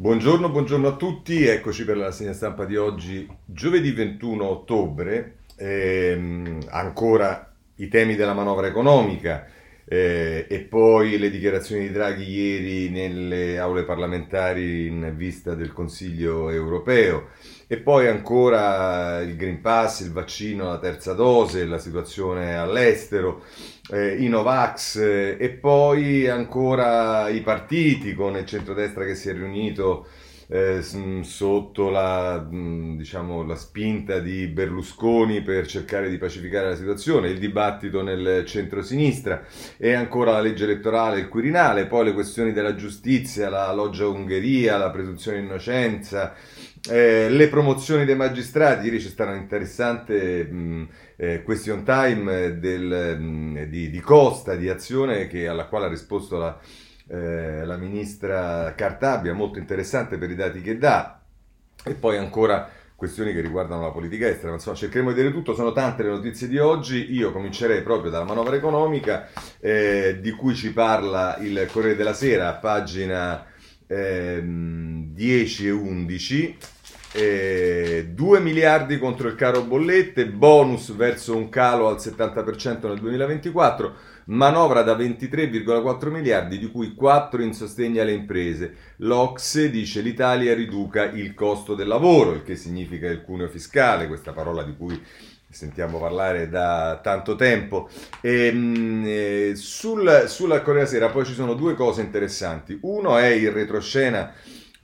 Buongiorno, buongiorno a tutti, eccoci per la segna stampa di oggi, giovedì 21 ottobre, ehm, ancora i temi della manovra economica eh, e poi le dichiarazioni di Draghi ieri nelle aule parlamentari in vista del Consiglio europeo. E poi ancora il Green Pass, il vaccino, la terza dose, la situazione all'estero eh, i Novax eh, e poi ancora i partiti con il centrodestra che si è riunito eh, sotto la, diciamo, la spinta di Berlusconi per cercare di pacificare la situazione, il dibattito nel centro-sinistra e ancora la legge elettorale, il Quirinale, poi le questioni della giustizia, la loggia Ungheria, la presunzione di innocenza, eh, le promozioni dei magistrati, ieri c'è stata un'interessante mh, eh, question time del, mh, di, di, Costa, di Azione, che, alla quale ha risposto la, eh, la ministra Cartabia, molto interessante per i dati che dà, e poi ancora questioni che riguardano la politica estera, insomma cercheremo di vedere tutto, sono tante le notizie di oggi, io comincerei proprio dalla manovra economica eh, di cui ci parla il Corriere della Sera, pagina ehm, 10 e 11, eh, 2 miliardi contro il caro bollette, bonus verso un calo al 70% nel 2024, manovra da 23,4 miliardi, di cui 4 in sostegno alle imprese. L'Ocse dice l'Italia riduca il costo del lavoro, il che significa il cuneo fiscale, questa parola di cui sentiamo parlare da tanto tempo. E, ehm, eh, sul, sulla Corea Sera poi ci sono due cose interessanti. Uno è il retroscena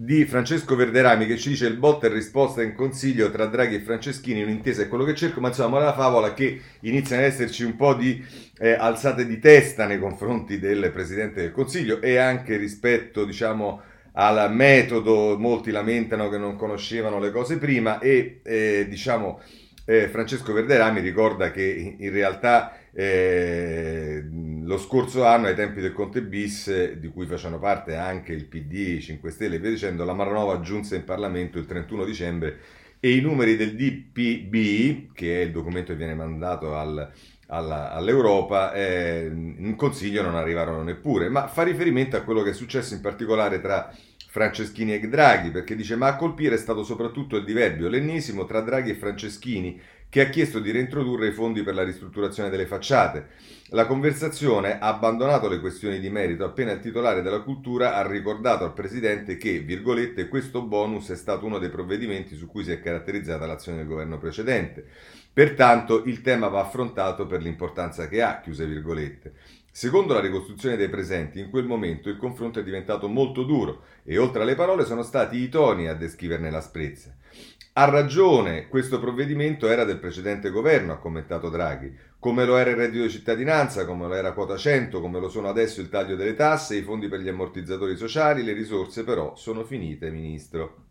di Francesco Verderami che ci dice il bot è risposta in consiglio tra Draghi e Franceschini, un'intesa è quello che cerco, ma insomma la favola che iniziano ad esserci un po' di eh, alzate di testa nei confronti del Presidente del Consiglio e anche rispetto diciamo al metodo, molti lamentano che non conoscevano le cose prima e eh, diciamo eh, Francesco Verderami ricorda che in realtà eh, lo scorso anno, ai tempi del Conte bis, di cui facevano parte anche il PD, 5 Stelle e via dicendo, la Maranova giunse in Parlamento il 31 dicembre e i numeri del DPB, che è il documento che viene mandato al, alla, all'Europa, eh, in Consiglio non arrivarono neppure, ma fa riferimento a quello che è successo in particolare tra Franceschini e Draghi, perché dice ma a colpire è stato soprattutto il diverbio, l'ennesimo tra Draghi e Franceschini, che ha chiesto di reintrodurre i fondi per la ristrutturazione delle facciate. La conversazione ha abbandonato le questioni di merito appena il titolare della cultura ha ricordato al Presidente che, virgolette, questo bonus è stato uno dei provvedimenti su cui si è caratterizzata l'azione del governo precedente. Pertanto il tema va affrontato per l'importanza che ha, chiuse virgolette. Secondo la ricostruzione dei presenti, in quel momento il confronto è diventato molto duro e oltre alle parole sono stati i toni a descriverne l'asprezza. Ha ragione, questo provvedimento era del precedente governo, ha commentato Draghi, come lo era il reddito di cittadinanza, come lo era quota 100, come lo sono adesso il taglio delle tasse, i fondi per gli ammortizzatori sociali, le risorse però sono finite, Ministro.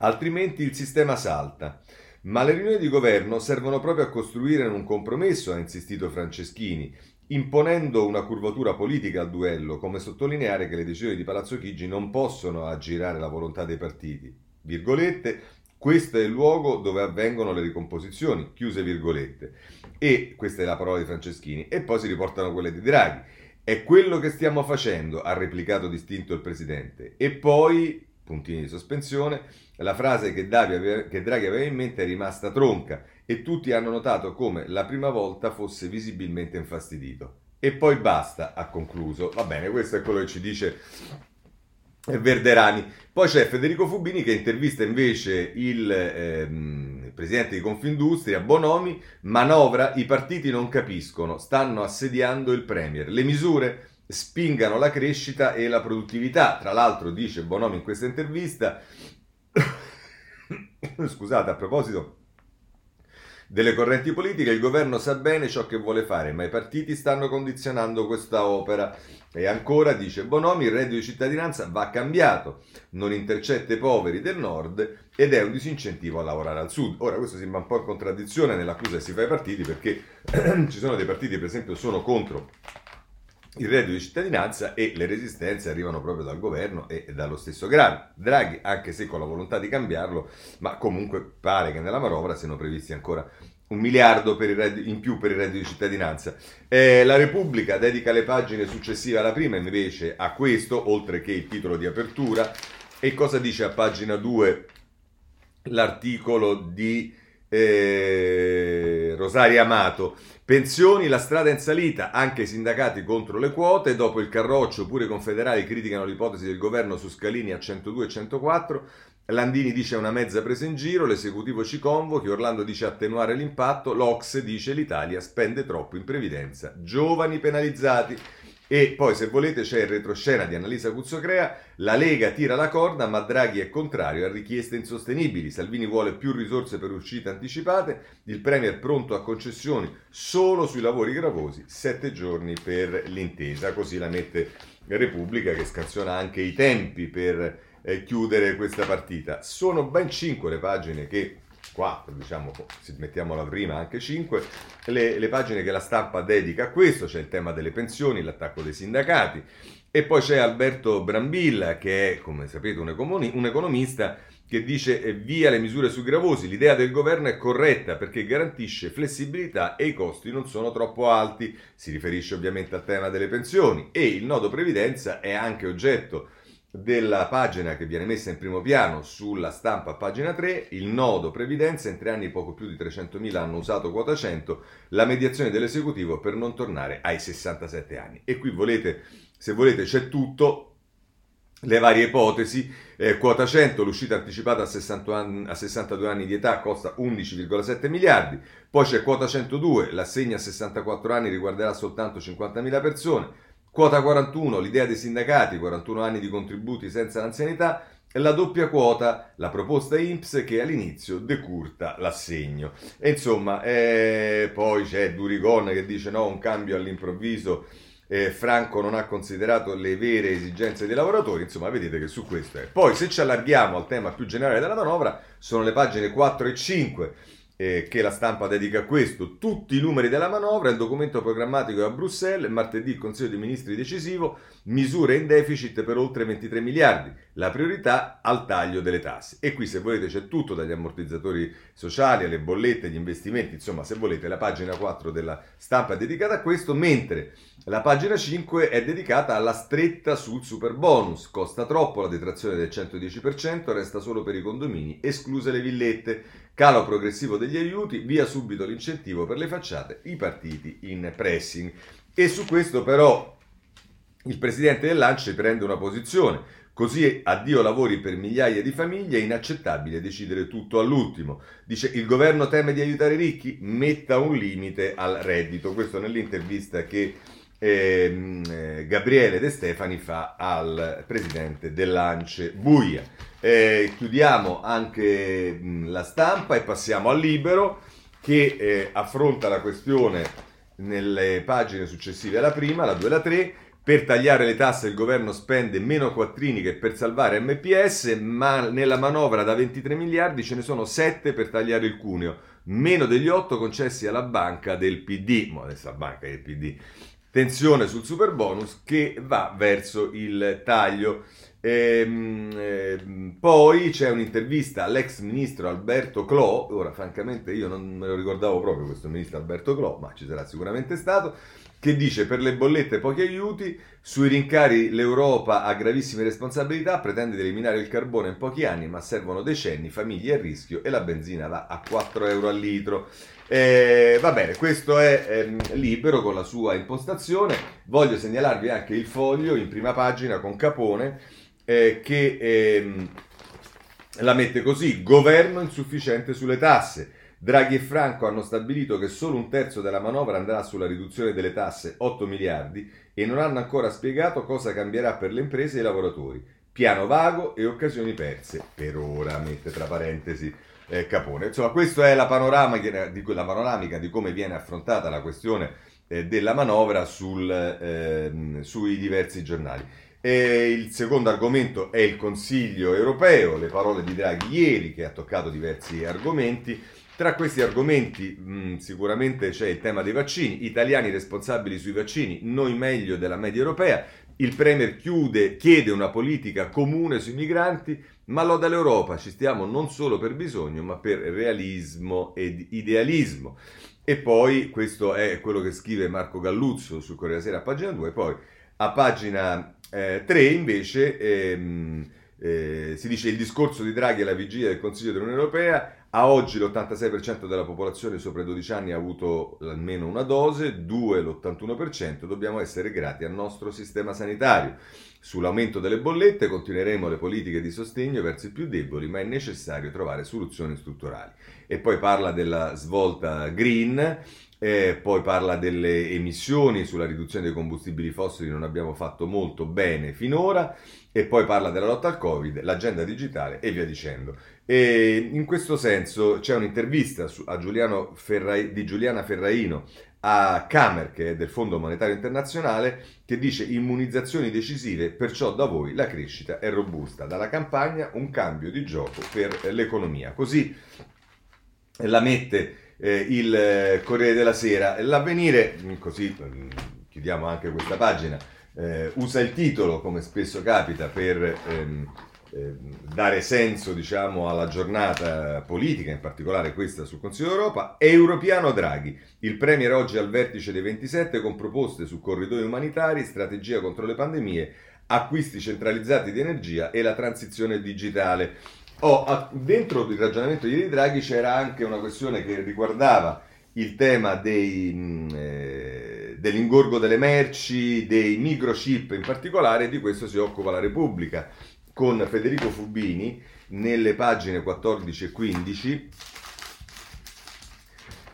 Altrimenti il sistema salta. Ma le riunioni di governo servono proprio a costruire un compromesso, ha insistito Franceschini, imponendo una curvatura politica al duello, come sottolineare che le decisioni di Palazzo Chigi non possono aggirare la volontà dei partiti. Virgolette, questo è il luogo dove avvengono le ricomposizioni, chiuse virgolette. E questa è la parola di Franceschini. E poi si riportano quelle di Draghi. È quello che stiamo facendo, ha replicato distinto il presidente. E poi, puntini di sospensione, la frase che, aveva, che Draghi aveva in mente è rimasta tronca e tutti hanno notato come la prima volta fosse visibilmente infastidito. E poi basta, ha concluso. Va bene, questo è quello che ci dice Verderani. Poi c'è Federico Fubini che intervista invece il, ehm, presidente di Confindustria, Bonomi, manovra, i partiti non capiscono, stanno assediando il Premier. Le misure spingano la crescita e la produttività. Tra l'altro, dice Bonomi in questa intervista, scusate, a proposito delle correnti politiche, il governo sa bene ciò che vuole fare, ma i partiti stanno condizionando questa opera. E ancora, dice Bonomi, il reddito di cittadinanza va cambiato, non intercetta i poveri del nord ed è un disincentivo a lavorare al sud. Ora, questo sembra un po' in contraddizione nell'accusa che si fa ai partiti, perché ci sono dei partiti, per esempio, sono contro il reddito di cittadinanza e le resistenze arrivano proprio dal governo e dallo stesso Draghi, anche se con la volontà di cambiarlo, ma comunque pare che nella manovra siano previsti ancora un miliardo reddito, in più per il reddito di cittadinanza. Eh, la Repubblica dedica le pagine successive alla prima invece a questo, oltre che il titolo di apertura, E cosa dice a pagina 2 l'articolo di eh, Rosaria Amato? Pensioni, la strada in salita, anche i sindacati contro le quote, dopo il carroccio pure i confederali criticano l'ipotesi del governo su scalini a 102 e 104, Landini dice una mezza presa in giro, l'esecutivo ci convochi, Orlando dice attenuare l'impatto, l'Ox dice l'Italia spende troppo in previdenza, giovani penalizzati. E poi, se volete, c'è il retroscena di Annalisa Cuzzocrea. La Lega tira la corda, ma Draghi è contrario a richieste insostenibili. Salvini vuole più risorse per uscite anticipate. Il Premier pronto a concessioni solo sui lavori gravosi. Sette giorni per l'intesa. Così la mette Repubblica, che scansiona anche i tempi per eh, chiudere questa partita. Sono ben cinque le pagine che 4, diciamo, se mettiamo la prima anche 5, le, le, pagine che la stampa dedica a questo, c'è il tema delle pensioni, l'attacco dei sindacati, e poi c'è Alberto Brambilla, che è, come sapete, un, economi, un economista che dice eh, via le misure sui gravosi, l'idea del governo è corretta perché garantisce flessibilità e i costi non sono troppo alti, si riferisce ovviamente al tema delle pensioni e il nodo previdenza è anche oggetto della pagina che viene messa in primo piano sulla stampa pagina 3, il nodo previdenza, in tre anni poco più di 300.000 hanno usato quota 100, la mediazione dell'esecutivo per non tornare ai 67 anni. E qui volete, se volete c'è tutto, le varie ipotesi, eh, quota 100, l'uscita anticipata a, 60 anni, a 62 anni di età costa 11,7 miliardi, poi c'è quota 102, l'assegna a 64 anni riguarderà soltanto 50.000 persone, Quota 41, l'idea dei sindacati, 41 anni di contributi senza l'anzianità, e la doppia quota, la proposta INPS che all'inizio decurta l'assegno. E insomma, eh, poi c'è Durigon che dice no, un cambio all'improvviso, eh, Franco non ha considerato le vere esigenze dei lavoratori, insomma vedete che su questo è. Poi se ci allarghiamo al tema più generale della manovra, sono le pagine 4 e 5 eh, che la stampa dedica a questo, tutti i numeri della manovra, il documento programmatico è a Bruxelles, martedì il Consiglio dei Ministri decisivo, misure in deficit per oltre 23 miliardi, la priorità al taglio delle tasse. E qui se volete c'è tutto dagli ammortizzatori sociali alle bollette, agli investimenti, insomma se volete la pagina 4 della stampa è dedicata a questo, mentre la pagina 5 è dedicata alla stretta sul super bonus, costa troppo la detrazione del 110%, resta solo per i condomini, escluse le villette. Calo progressivo degli aiuti, via subito l'incentivo per le facciate, i partiti in pressing. E su questo però il presidente dell'ANCE prende una posizione. Così addio lavori per migliaia di famiglie, è inaccettabile decidere tutto all'ultimo. Dice il governo teme di aiutare i ricchi, metta un limite al reddito. Questo nell'intervista che ehm, eh, Gabriele De Stefani fa al presidente dell'ANCE Buia. Eh, chiudiamo anche mh, la stampa e passiamo al libero che eh, affronta la questione nelle pagine successive alla prima, la 2 e la 3. Per tagliare le tasse il governo spende meno quattrini che per salvare MPS, ma nella manovra da 23 miliardi ce ne sono 7 per tagliare il cuneo, meno degli 8 concessi alla banca del PD, ma adesso banca del PD. Tensione sul super bonus che va verso il taglio. Ehm, ehm, poi c'è un'intervista all'ex ministro Alberto Clò, ora francamente io non me lo ricordavo proprio questo ministro Alberto Clò, ma ci sarà sicuramente stato, che dice per le bollette pochi aiuti, sui rincari l'Europa ha gravissime responsabilità, pretende di eliminare il carbone in pochi anni, ma servono decenni, famiglie a rischio e la benzina va a 4 euro al litro. Eh, va bene, questo è ehm, libero con la sua impostazione. Voglio segnalarvi anche il foglio in prima pagina con Capone eh, che ehm, la mette così, governo insufficiente sulle tasse. Draghi e Franco hanno stabilito che solo un terzo della manovra andrà sulla riduzione delle tasse, 8 miliardi, e non hanno ancora spiegato cosa cambierà per le imprese e i lavoratori. Piano vago e occasioni perse, per ora, mette tra parentesi eh, Capone. Insomma, questa è la panoramica di, la panoramica di come viene affrontata la questione eh, della manovra sul, eh, sui diversi giornali. E il secondo argomento è il Consiglio europeo, le parole di Draghi ieri che ha toccato diversi argomenti. Tra questi argomenti mh, sicuramente c'è il tema dei vaccini, italiani responsabili sui vaccini, noi meglio della media europea. Il Premier chiude, chiede una politica comune sui migranti, ma loda l'Europa, ci stiamo non solo per bisogno, ma per realismo ed idealismo. E poi, questo è quello che scrive Marco Galluzzo sul Corriere Sera a pagina 2, poi a pagina eh, 3 invece ehm, eh, si dice il discorso di Draghi alla vigilia del Consiglio dell'Unione Europea, a oggi l'86% della popolazione sopra i 12 anni ha avuto almeno una dose, 2 l'81%, dobbiamo essere grati al nostro sistema sanitario. Sull'aumento delle bollette continueremo le politiche di sostegno verso i più deboli, ma è necessario trovare soluzioni strutturali. E poi parla della svolta green, eh, poi parla delle emissioni, sulla riduzione dei combustibili fossili non abbiamo fatto molto bene finora, e poi parla della lotta al Covid, l'agenda digitale e via dicendo. E in questo senso c'è un'intervista a Giuliano Ferrai, di Giuliana Ferraino a Camer, che è del Fondo Monetario Internazionale, che dice immunizzazioni decisive, perciò da voi la crescita è robusta. Dalla campagna un cambio di gioco per l'economia. Così la mette eh, il eh, Corriere della Sera. L'avvenire, così mm, chiudiamo anche questa pagina, eh, usa il titolo, come spesso capita, per... Ehm, eh, dare senso diciamo, alla giornata politica, in particolare questa sul Consiglio d'Europa, Europiano Draghi, il Premier oggi al vertice dei 27 con proposte su corridoi umanitari, strategia contro le pandemie, acquisti centralizzati di energia e la transizione digitale. Oh, dentro il ragionamento di Draghi c'era anche una questione che riguardava il tema dei, mh, eh, dell'ingorgo delle merci, dei microchip in particolare, di questo si occupa la Repubblica con Federico Fubini nelle pagine 14 e 15.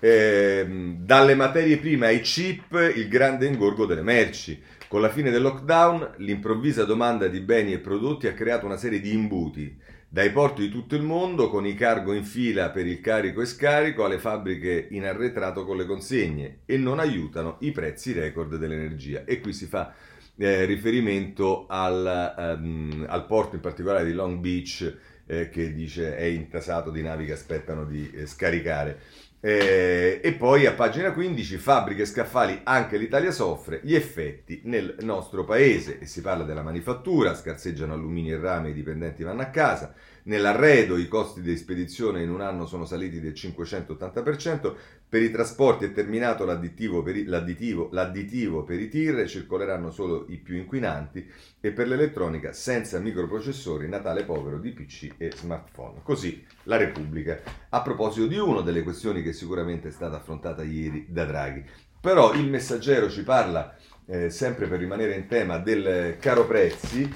Eh, dalle materie prime ai chip, il grande ingorgo delle merci. Con la fine del lockdown, l'improvvisa domanda di beni e prodotti ha creato una serie di imbuti, dai porti di tutto il mondo, con i cargo in fila per il carico e scarico, alle fabbriche in arretrato con le consegne, e non aiutano i prezzi record dell'energia. E qui si fa eh, riferimento al, um, al, porto in particolare di Long Beach eh, che dice è intasato di navi che aspettano di eh, scaricare. Eh, e poi a pagina 15 fabbriche e scaffali anche l'Italia soffre gli effetti nel nostro paese. E si parla della manifattura, scarseggiano alluminio e rame, i dipendenti vanno a casa, Nell'arredo i costi di spedizione in un anno sono saliti del 580%, per i trasporti è terminato l'additivo per, i, l'additivo, l'additivo per i tir, circoleranno solo i più inquinanti e per l'elettronica senza microprocessori, Natale povero di PC e smartphone. Così la Repubblica. A proposito di una delle questioni che sicuramente è stata affrontata ieri da Draghi. Però il messaggero ci parla, eh, sempre per rimanere in tema, del caro prezzi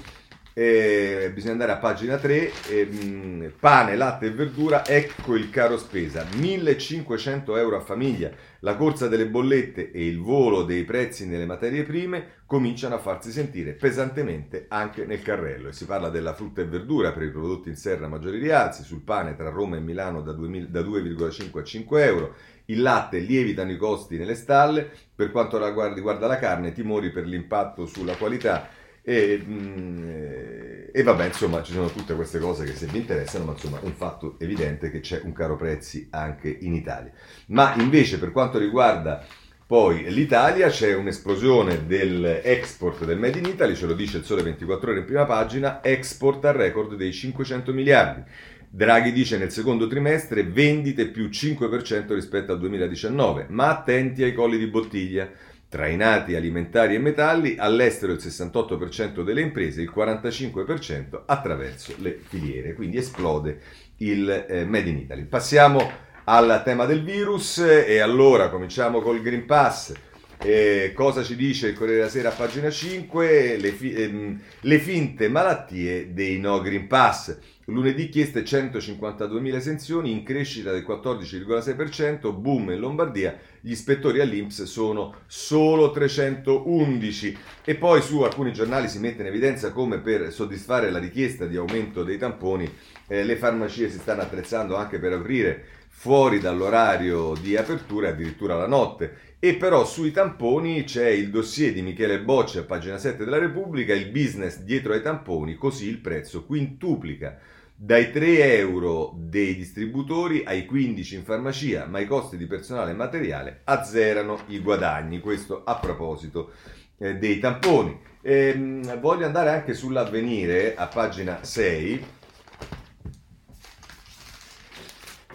eh, bisogna andare a pagina 3, eh, pane, latte e verdura, ecco il caro spesa, 1500 euro a famiglia, la corsa delle bollette e il volo dei prezzi nelle materie prime cominciano a farsi sentire pesantemente anche nel carrello. E si parla della frutta e verdura per i prodotti in serra maggiori rialzi, sul pane tra Roma e Milano da, 2000, da 2,5 a 5 euro, il latte lievitano i costi nelle stalle, per quanto riguarda la carne timori per l'impatto sulla qualità e, mm, e, vabbè, insomma, ci sono tutte queste cose che se vi interessano, ma insomma, è un fatto evidente che c'è un caro prezzi anche in Italia. Ma invece, per quanto riguarda poi l'Italia, c'è un'esplosione dell'export del Made in Italy, ce lo dice il Sole 24 Ore in prima pagina, export al record dei 500 miliardi. Draghi dice nel secondo trimestre vendite più 5% rispetto al 2019, ma attenti ai colli di bottiglia. Tra i nati alimentari e metalli, all'estero il 68% delle imprese, il 45% attraverso le filiere, quindi esplode il eh, Made in Italy. Passiamo al tema del virus e allora cominciamo col Green Pass. Eh, cosa ci dice il Corriere della Sera a pagina 5? Le, fi- ehm, le finte malattie dei no Green Pass. Lunedì chieste 152.000 esenzioni in crescita del 14,6%, boom in Lombardia, gli ispettori all'Inps sono solo 311 e poi su alcuni giornali si mette in evidenza come per soddisfare la richiesta di aumento dei tamponi eh, le farmacie si stanno attrezzando anche per aprire fuori dall'orario di apertura addirittura la notte. E però sui tamponi c'è il dossier di Michele Bocci a pagina 7 della Repubblica, il business dietro ai tamponi, così il prezzo quintuplica dai 3 euro dei distributori ai 15 in farmacia, ma i costi di personale e materiale azzerano i guadagni. Questo a proposito eh, dei tamponi. E, voglio andare anche sull'avvenire a pagina 6.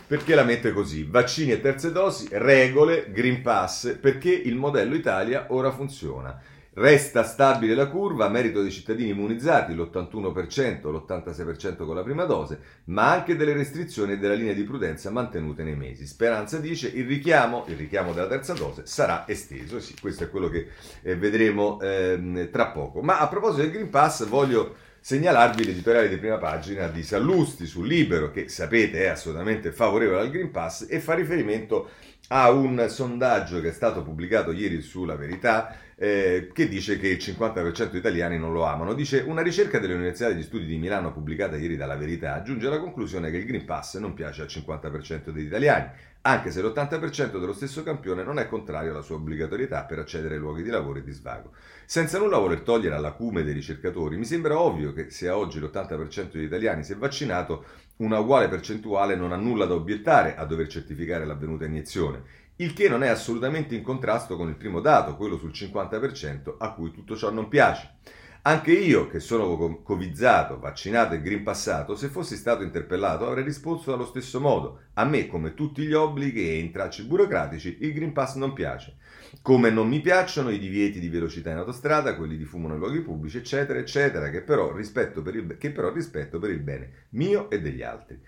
Perché la mette così? Vaccini e terze dosi, regole, Green Pass, perché il modello Italia ora funziona. Resta stabile la curva merito dei cittadini immunizzati, l'81%, l'86% con la prima dose, ma anche delle restrizioni e della linea di prudenza mantenute nei mesi. Speranza dice il richiamo, il richiamo della terza dose sarà esteso, sì, questo è quello che eh, vedremo eh, tra poco. Ma a proposito del Green Pass voglio segnalarvi l'editoriale di prima pagina di Sallusti sul Libero, che sapete è assolutamente favorevole al Green Pass e fa riferimento a un sondaggio che è stato pubblicato ieri sulla Verità eh, che dice che il 50% degli italiani non lo amano. Dice una ricerca dell'Università degli Studi di Milano pubblicata ieri dalla Verità giunge alla conclusione che il Green Pass non piace al 50% degli italiani, anche se l'80% dello stesso campione non è contrario alla sua obbligatorietà per accedere ai luoghi di lavoro e di svago. Senza nulla voler togliere all'acume dei ricercatori, mi sembra ovvio che se a oggi l'80% degli italiani si è vaccinato, una uguale percentuale non ha nulla da obiettare a dover certificare l'avvenuta iniezione il che non è assolutamente in contrasto con il primo dato, quello sul 50% a cui tutto ciò non piace. Anche io, che sono covizzato, vaccinato e green passato, se fossi stato interpellato avrei risposto allo stesso modo. A me, come tutti gli obblighi e intracci burocratici, il Green Pass non piace. Come non mi piacciono i divieti di velocità in autostrada, quelli di fumo nei luoghi pubblici, eccetera, eccetera, che però rispetto per il, che però rispetto per il bene mio e degli altri.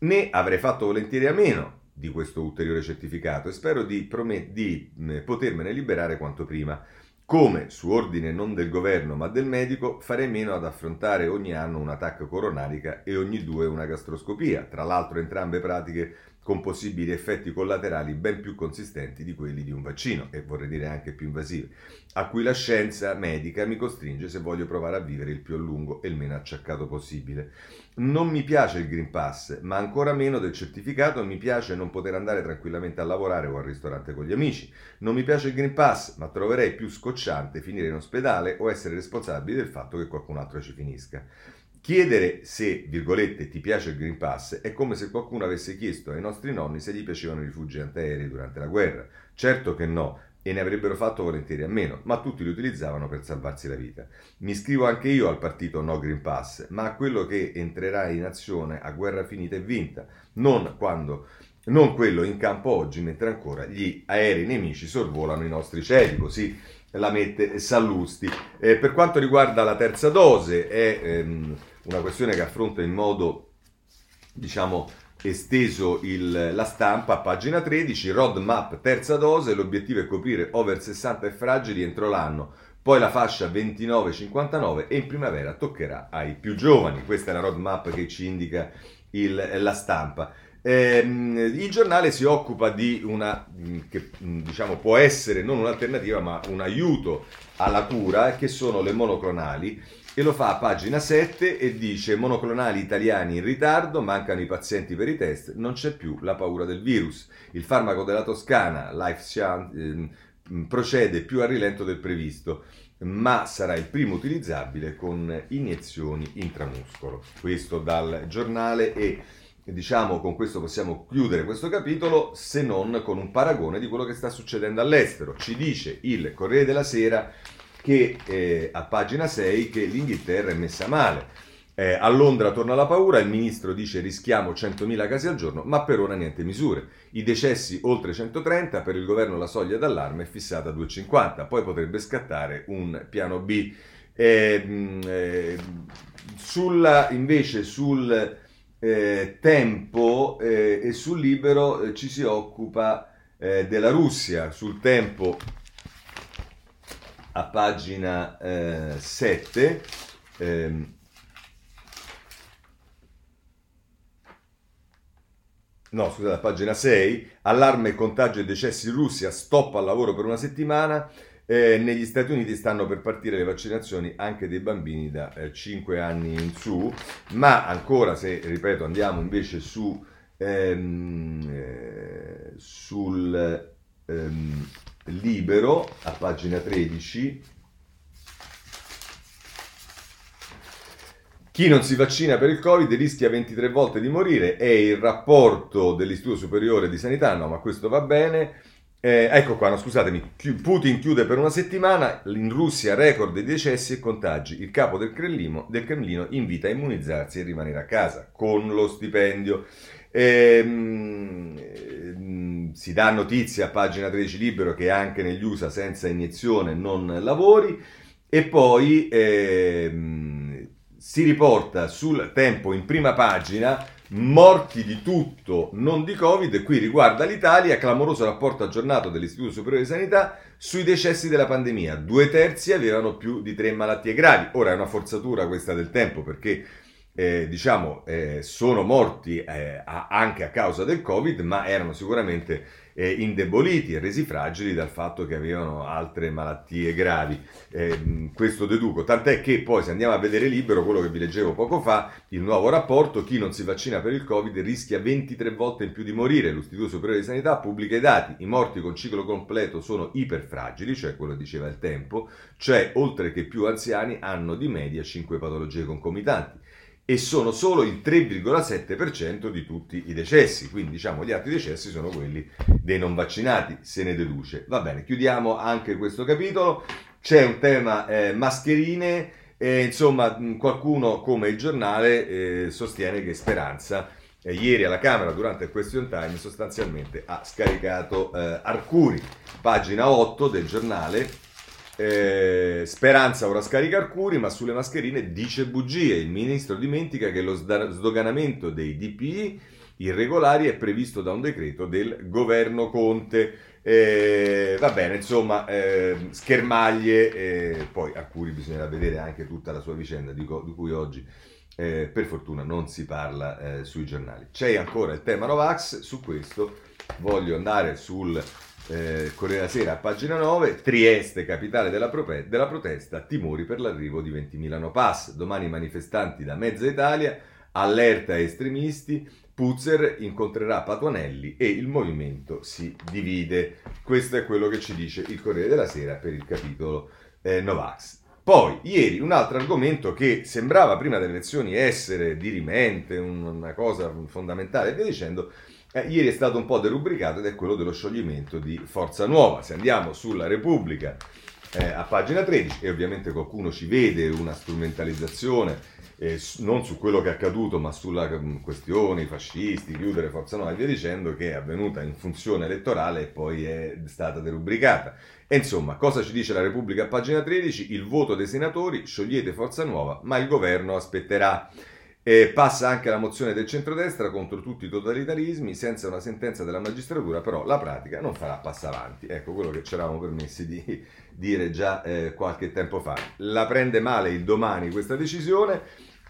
Ne avrei fatto volentieri a meno, di questo ulteriore certificato e spero di, promet- di potermene liberare quanto prima. Come, su ordine non del governo ma del medico, farei meno ad affrontare ogni anno un'attacca coronarica e ogni due una gastroscopia, tra l'altro entrambe pratiche con possibili effetti collaterali ben più consistenti di quelli di un vaccino e vorrei dire anche più invasivi, a cui la scienza medica mi costringe se voglio provare a vivere il più a lungo e il meno acciaccato possibile. Non mi piace il Green Pass, ma ancora meno del certificato mi piace non poter andare tranquillamente a lavorare o al ristorante con gli amici. Non mi piace il Green Pass, ma troverei più scocciante finire in ospedale o essere responsabili del fatto che qualcun altro ci finisca. Chiedere se, virgolette, ti piace il Green Pass è come se qualcuno avesse chiesto ai nostri nonni se gli piacevano i rifugi antiaerei durante la guerra. Certo che no, e ne avrebbero fatto volentieri a meno, ma tutti li utilizzavano per salvarsi la vita. Mi iscrivo anche io al partito No Green Pass, ma a quello che entrerà in azione a guerra finita e vinta, non quando non quello in campo oggi, mentre ancora gli aerei nemici sorvolano i nostri cieli, così la mette Sallusti. Eh, per quanto riguarda la terza dose, è ehm, una questione che affronta in modo, diciamo, esteso il, la stampa pagina 13, roadmap terza dose, l'obiettivo è coprire over 60 e fragili entro l'anno, poi la fascia 29-59 e in primavera toccherà ai più giovani, questa è la roadmap che ci indica il, la stampa. Eh, il giornale si occupa di una che diciamo può essere non un'alternativa ma un aiuto alla cura che sono le monoclonali e lo fa a pagina 7 e dice monoclonali italiani in ritardo, mancano i pazienti per i test, non c'è più la paura del virus. Il farmaco della Toscana, Life Chance, eh, procede più a rilento del previsto, ma sarà il primo utilizzabile con iniezioni intramuscolo. Questo dal giornale e diciamo con questo possiamo chiudere questo capitolo se non con un paragone di quello che sta succedendo all'estero. Ci dice il Corriere della Sera che eh, a pagina 6 che l'Inghilterra è messa male. Eh, a Londra torna la paura, il ministro dice rischiamo 100.000 casi al giorno, ma per ora niente misure. I decessi oltre 130, per il governo la soglia d'allarme è fissata a 250, poi potrebbe scattare un piano B. Eh, eh, sulla, invece sul eh, tempo eh, e sul libero eh, ci si occupa della Russia. Sul tempo a pagina eh, 7. Ehm, no, scusate, pagina 6. Allarme, contagio e decessi in Russia, stop al lavoro per una settimana. Eh, negli Stati Uniti stanno per partire le vaccinazioni anche dei bambini da eh, 5 anni in su, ma ancora se, ripeto, andiamo invece su, ehm, eh, sul ehm, libero a pagina 13. Chi non si vaccina per il Covid rischia 23 volte di morire, è il rapporto dell'Istituto Superiore di Sanità, no ma questo va bene. Eh, ecco qua, no, scusatemi, Putin chiude per una settimana, in Russia record di decessi e contagi, il capo del del Cremlino invita a immunizzarsi e rimanere a casa con lo stipendio. Ehm, si dà notizia a pagina 13 libero che anche negli USA senza iniezione non lavori e poi ehm, si riporta sul tempo in prima pagina morti di tutto, non di Covid, qui riguarda l'Italia, clamoroso rapporto aggiornato dell'Istituto Superiore di Sanità sui decessi della pandemia. Due terzi avevano più di tre malattie gravi. Ora è una forzatura questa del tempo perché eh, diciamo, eh, sono morti eh, anche a causa del Covid, ma erano sicuramente eh, indeboliti e resi fragili dal fatto che avevano altre malattie gravi. Eh, questo deduco, tant'è che poi se andiamo a vedere libero quello che vi leggevo poco fa, il nuovo rapporto, chi non si vaccina per il Covid rischia 23 volte in più di morire. L'Istituto Superiore di Sanità pubblica i dati, i morti con ciclo completo sono iperfragili, cioè quello diceva il tempo, cioè oltre che più anziani hanno di media 5 patologie concomitanti e sono solo il 3,7% di tutti i decessi, quindi diciamo gli altri decessi sono quelli dei non vaccinati, se ne deduce. Va bene, chiudiamo anche questo capitolo, c'è un tema eh, mascherine, e, insomma qualcuno come il giornale eh, sostiene che Speranza eh, ieri alla Camera durante il question time sostanzialmente ha scaricato eh, Arcuri, pagina 8 del giornale eh, Speranza ora scarica Arcuri, ma sulle mascherine dice bugie. Il ministro dimentica che lo sdoganamento dei DPI irregolari è previsto da un decreto del governo Conte. Eh, va bene, insomma, eh, schermaglie, poi Arcuri bisognerà vedere anche tutta la sua vicenda, di, co- di cui oggi eh, per fortuna non si parla eh, sui giornali. C'è ancora il tema Novax, su questo voglio andare sul eh, Corriere della Sera, pagina 9, Trieste, capitale della, prope- della protesta, timori per l'arrivo di 20.000 no pass. Domani manifestanti da mezza Italia, allerta estremisti, Puzzer incontrerà Patuanelli e il movimento si divide. Questo è quello che ci dice il Corriere della Sera per il capitolo eh, Novax. Poi, ieri, un altro argomento che sembrava prima delle elezioni essere dirimente, una cosa fondamentale, e via dicendo, eh, ieri è stato un po' derubricato ed è quello dello scioglimento di Forza Nuova. Se andiamo sulla Repubblica eh, a pagina 13 e ovviamente qualcuno ci vede una strumentalizzazione eh, non su quello che è accaduto ma sulla um, questione, i fascisti, chiudere Forza Nuova e via dicendo che è avvenuta in funzione elettorale e poi è stata derubricata. E insomma, cosa ci dice la Repubblica a pagina 13? Il voto dei senatori, sciogliete Forza Nuova, ma il governo aspetterà. E passa anche la mozione del centrodestra contro tutti i totalitarismi, senza una sentenza della magistratura, però la pratica non farà passo avanti. Ecco quello che ci eravamo permessi di dire già eh, qualche tempo fa. La prende male il domani questa decisione.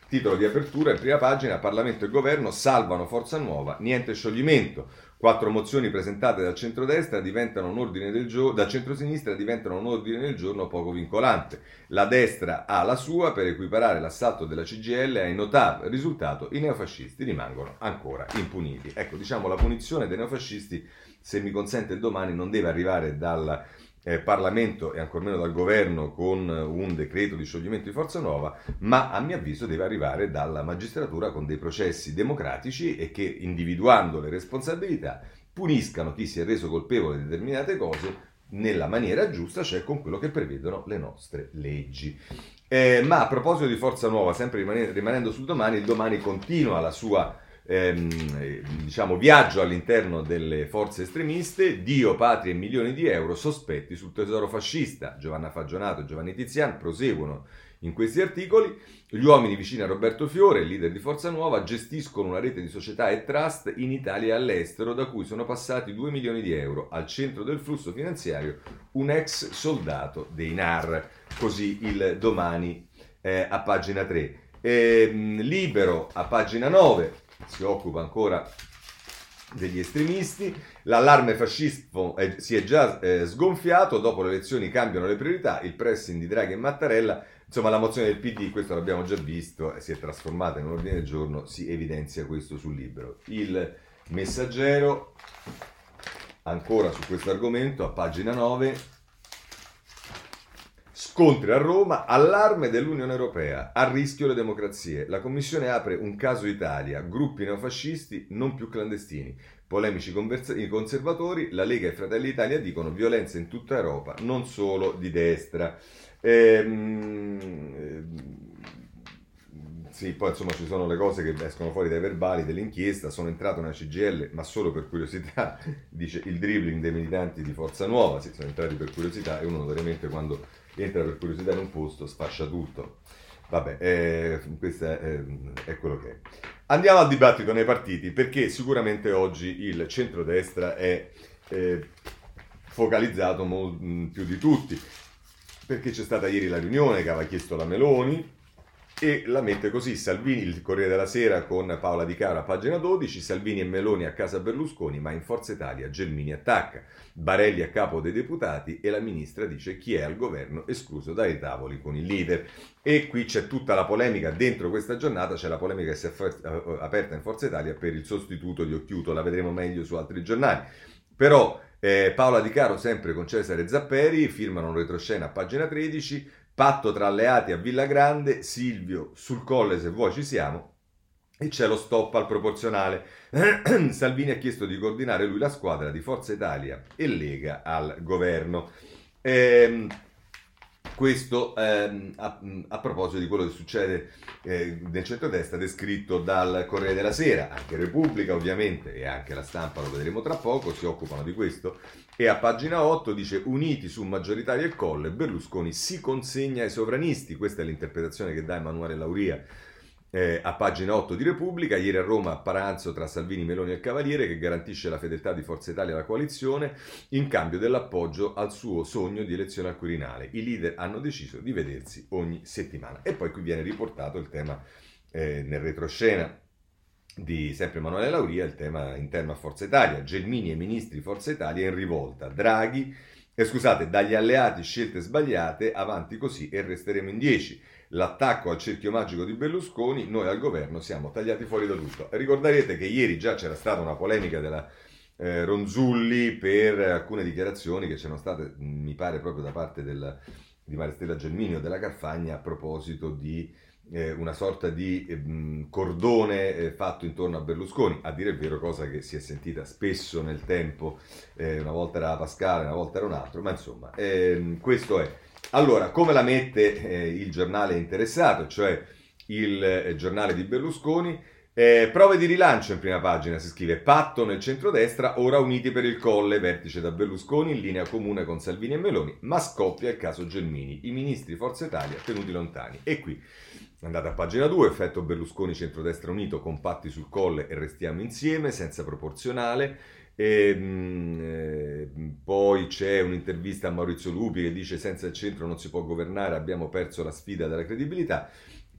Titolo di apertura in prima pagina, Parlamento e Governo salvano Forza Nuova, niente scioglimento. Quattro mozioni presentate dal centrodestra diventano un ordine del giorno, dal centrosinistra diventano un ordine del giorno poco vincolante. La destra ha la sua per equiparare l'assalto della CGL ai notav. Risultato, i neofascisti rimangono ancora impuniti. Ecco, diciamo, la punizione dei neofascisti, se mi consente il domani, non deve arrivare dal eh, Parlamento e ancor meno dal governo con un decreto di scioglimento di Forza Nuova, ma a mio avviso deve arrivare dalla magistratura con dei processi democratici e che individuando le responsabilità puniscano chi si è reso colpevole di determinate cose nella maniera giusta, cioè con quello che prevedono le nostre leggi. Eh, ma a proposito di Forza Nuova, sempre rimanendo sul domani, il domani continua la sua ehm, diciamo, viaggio all'interno delle forze estremiste, Dio, patria e milioni di euro sospetti sul tesoro fascista. Giovanna Fagionato e Giovanni Tizian proseguono in questi articoli. Gli uomini vicini a Roberto Fiore, leader di Forza Nuova, gestiscono una rete di società e trust in Italia e all'estero, da cui sono passati 2 milioni di euro. Al centro del flusso finanziario un ex soldato dei NAR. Così il domani eh, a pagina 3. Eh, libero a pagina 9 si occupa ancora degli estremisti. L'allarme fascista eh, si è già eh, sgonfiato, dopo le elezioni cambiano le priorità, il pressing di Draghi e Mattarella, insomma la mozione del PD, questo l'abbiamo già visto, si è trasformata in un ordine del giorno, si evidenzia questo sul libro. Il messaggero, ancora su questo argomento, a pagina 9, Scontri a Roma, allarme dell'Unione Europea, a rischio le democrazie. La Commissione apre un caso Italia, gruppi neofascisti non più clandestini. Polemici i conservatori, la Lega e Fratelli d'Italia dicono violenza in tutta Europa, non solo di destra. Ehm, sì, poi insomma ci sono le cose che escono fuori dai verbali dell'inchiesta, sono entrato nella CGL ma solo per curiosità, dice il dribbling dei militanti di Forza Nuova, sì, sono entrati per curiosità e uno notoriamente quando entra per curiosità in un posto sfascia tutto. Vabbè, eh, questo è, è, quello che è. Andiamo al dibattito nei partiti, perché sicuramente oggi il centrodestra è eh, focalizzato mo- più di tutti, perché c'è stata ieri la riunione che aveva chiesto la Meloni, e la mette così Salvini, il Corriere della Sera con Paola Di Cara, pagina 12, Salvini e Meloni a casa Berlusconi, ma in Forza Italia Gelmini attacca, Barelli a capo dei deputati e la ministra dice chi è al governo escluso dai tavoli con il leader. E qui c'è tutta la polemica, dentro questa giornata c'è la polemica che si è aperta in Forza Italia per il sostituto di Occhiuto, la vedremo meglio su altri giornali. Però eh, Paola Di Caro sempre con Cesare Zapperi firmano un retroscena a pagina 13, Patto tra alleati a Villa Grande, Silvio sul colle se vuoi ci siamo e c'è lo stop al proporzionale. Salvini ha chiesto di coordinare lui la squadra di Forza Italia e Lega al governo. Ehm, questo ehm, a, a, proposito di quello che succede eh, nel centro-destra descritto dal Corriere della Sera, anche Repubblica ovviamente e anche la stampa, lo vedremo tra poco, si occupano di questo. E a pagina 8 dice uniti su maggioritario e colle, Berlusconi si consegna ai sovranisti, questa è l'interpretazione che dà Emanuele Lauria eh, a pagina 8 di Repubblica, ieri a Roma paranzo tra Salvini, Meloni e il Cavaliere che garantisce la fedeltà di Forza Italia alla coalizione in cambio dell'appoggio al suo sogno di elezione al Quirinale. I leader hanno deciso di vedersi ogni settimana. E poi qui viene riportato il tema eh, nel retroscena di sempre Emanuele Lauria, il tema interno a Forza Italia. Gelmini e ministri Forza Italia in rivolta. Draghi, eh, scusate, dagli alleati scelte sbagliate, avanti così e resteremo in 10 l'attacco al cerchio magico di Berlusconi, noi al governo siamo tagliati fuori da tutto. Ricorderete che ieri già c'era stata una polemica della eh, Ronzulli per alcune dichiarazioni che c'erano state, mi pare, proprio da parte del, di Maristella Gelmini o della Carfagna a proposito di eh, una sorta di eh, cordone eh, fatto intorno a Berlusconi, a dire il vero, cosa che si è sentita spesso nel tempo, eh, una volta era Pascale, una volta era un altro, ma insomma, ehm, questo è. Allora, come la mette eh, il giornale interessato, cioè il eh, giornale di Berlusconi? Prove di rilancio in prima pagina, si scrive patto nel centrodestra, ora uniti per il colle, vertice da Berlusconi in linea comune con Salvini e Meloni, ma scoppia il caso Gelmini, i ministri Forza Italia tenuti lontani. E qui andate a pagina 2, effetto Berlusconi centrodestra unito, compatti sul colle e restiamo insieme, senza proporzionale. E, ehm, eh, poi c'è un'intervista a Maurizio Lupi che dice senza il centro non si può governare, abbiamo perso la sfida della credibilità.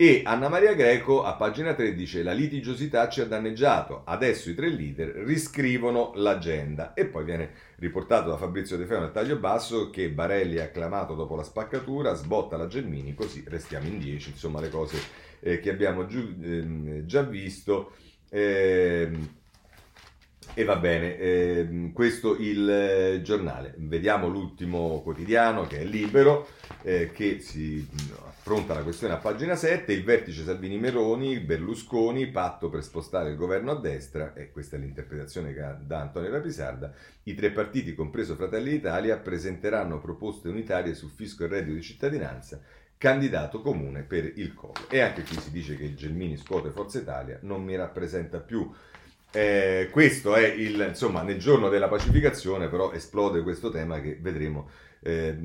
E Anna Maria Greco a pagina 3 dice la litigiosità ci ha danneggiato, adesso i tre leader riscrivono l'agenda. E poi viene riportato da Fabrizio De Feo nel taglio basso che Barelli ha acclamato dopo la spaccatura, sbotta la Gelmini, così restiamo in 10, insomma le cose eh, che abbiamo giù, eh, già visto. Eh, e va bene, eh, questo il eh, giornale. Vediamo l'ultimo quotidiano che è libero, eh, che si affronta la questione a pagina 7, il vertice Salvini Meroni, Berlusconi, patto per spostare il governo a destra, e questa è l'interpretazione che dà Antonio Rapisarda, i tre partiti, compreso Fratelli d'Italia, presenteranno proposte unitarie su fisco e reddito di cittadinanza, candidato comune per il Colle. E anche qui si dice che il Gelmini scuote Forza Italia non mi rappresenta più eh, questo è il, insomma, nel giorno della pacificazione, però esplode questo tema che vedremo eh,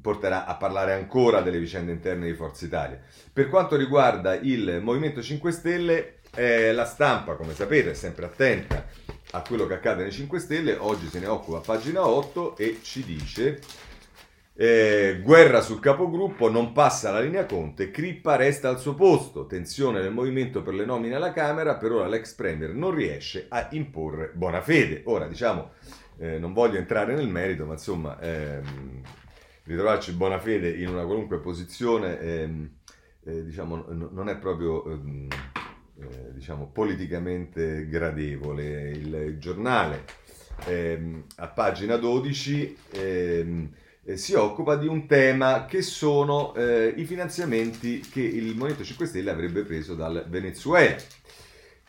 porterà a parlare ancora delle vicende interne di Forza Italia. Per quanto riguarda il Movimento 5 Stelle, eh, la stampa, come sapete, è sempre attenta a quello che accade nei 5 Stelle, oggi se ne occupa a pagina 8 e ci dice eh, guerra sul capogruppo, non passa la linea Conte, Crippa resta al suo posto, tensione nel movimento per le nomine alla Camera, per ora l'ex Premier non riesce a imporre buona fede. Ora diciamo, eh, non voglio entrare nel merito, ma insomma, ehm, ritrovarci buona fede in una qualunque posizione, ehm, eh, diciamo, n- non è proprio... Ehm, eh, diciamo politicamente gradevole il giornale ehm, a pagina 12 ehm, eh, si occupa di un tema che sono eh, i finanziamenti che il Movimento 5 Stelle avrebbe preso dal Venezuela.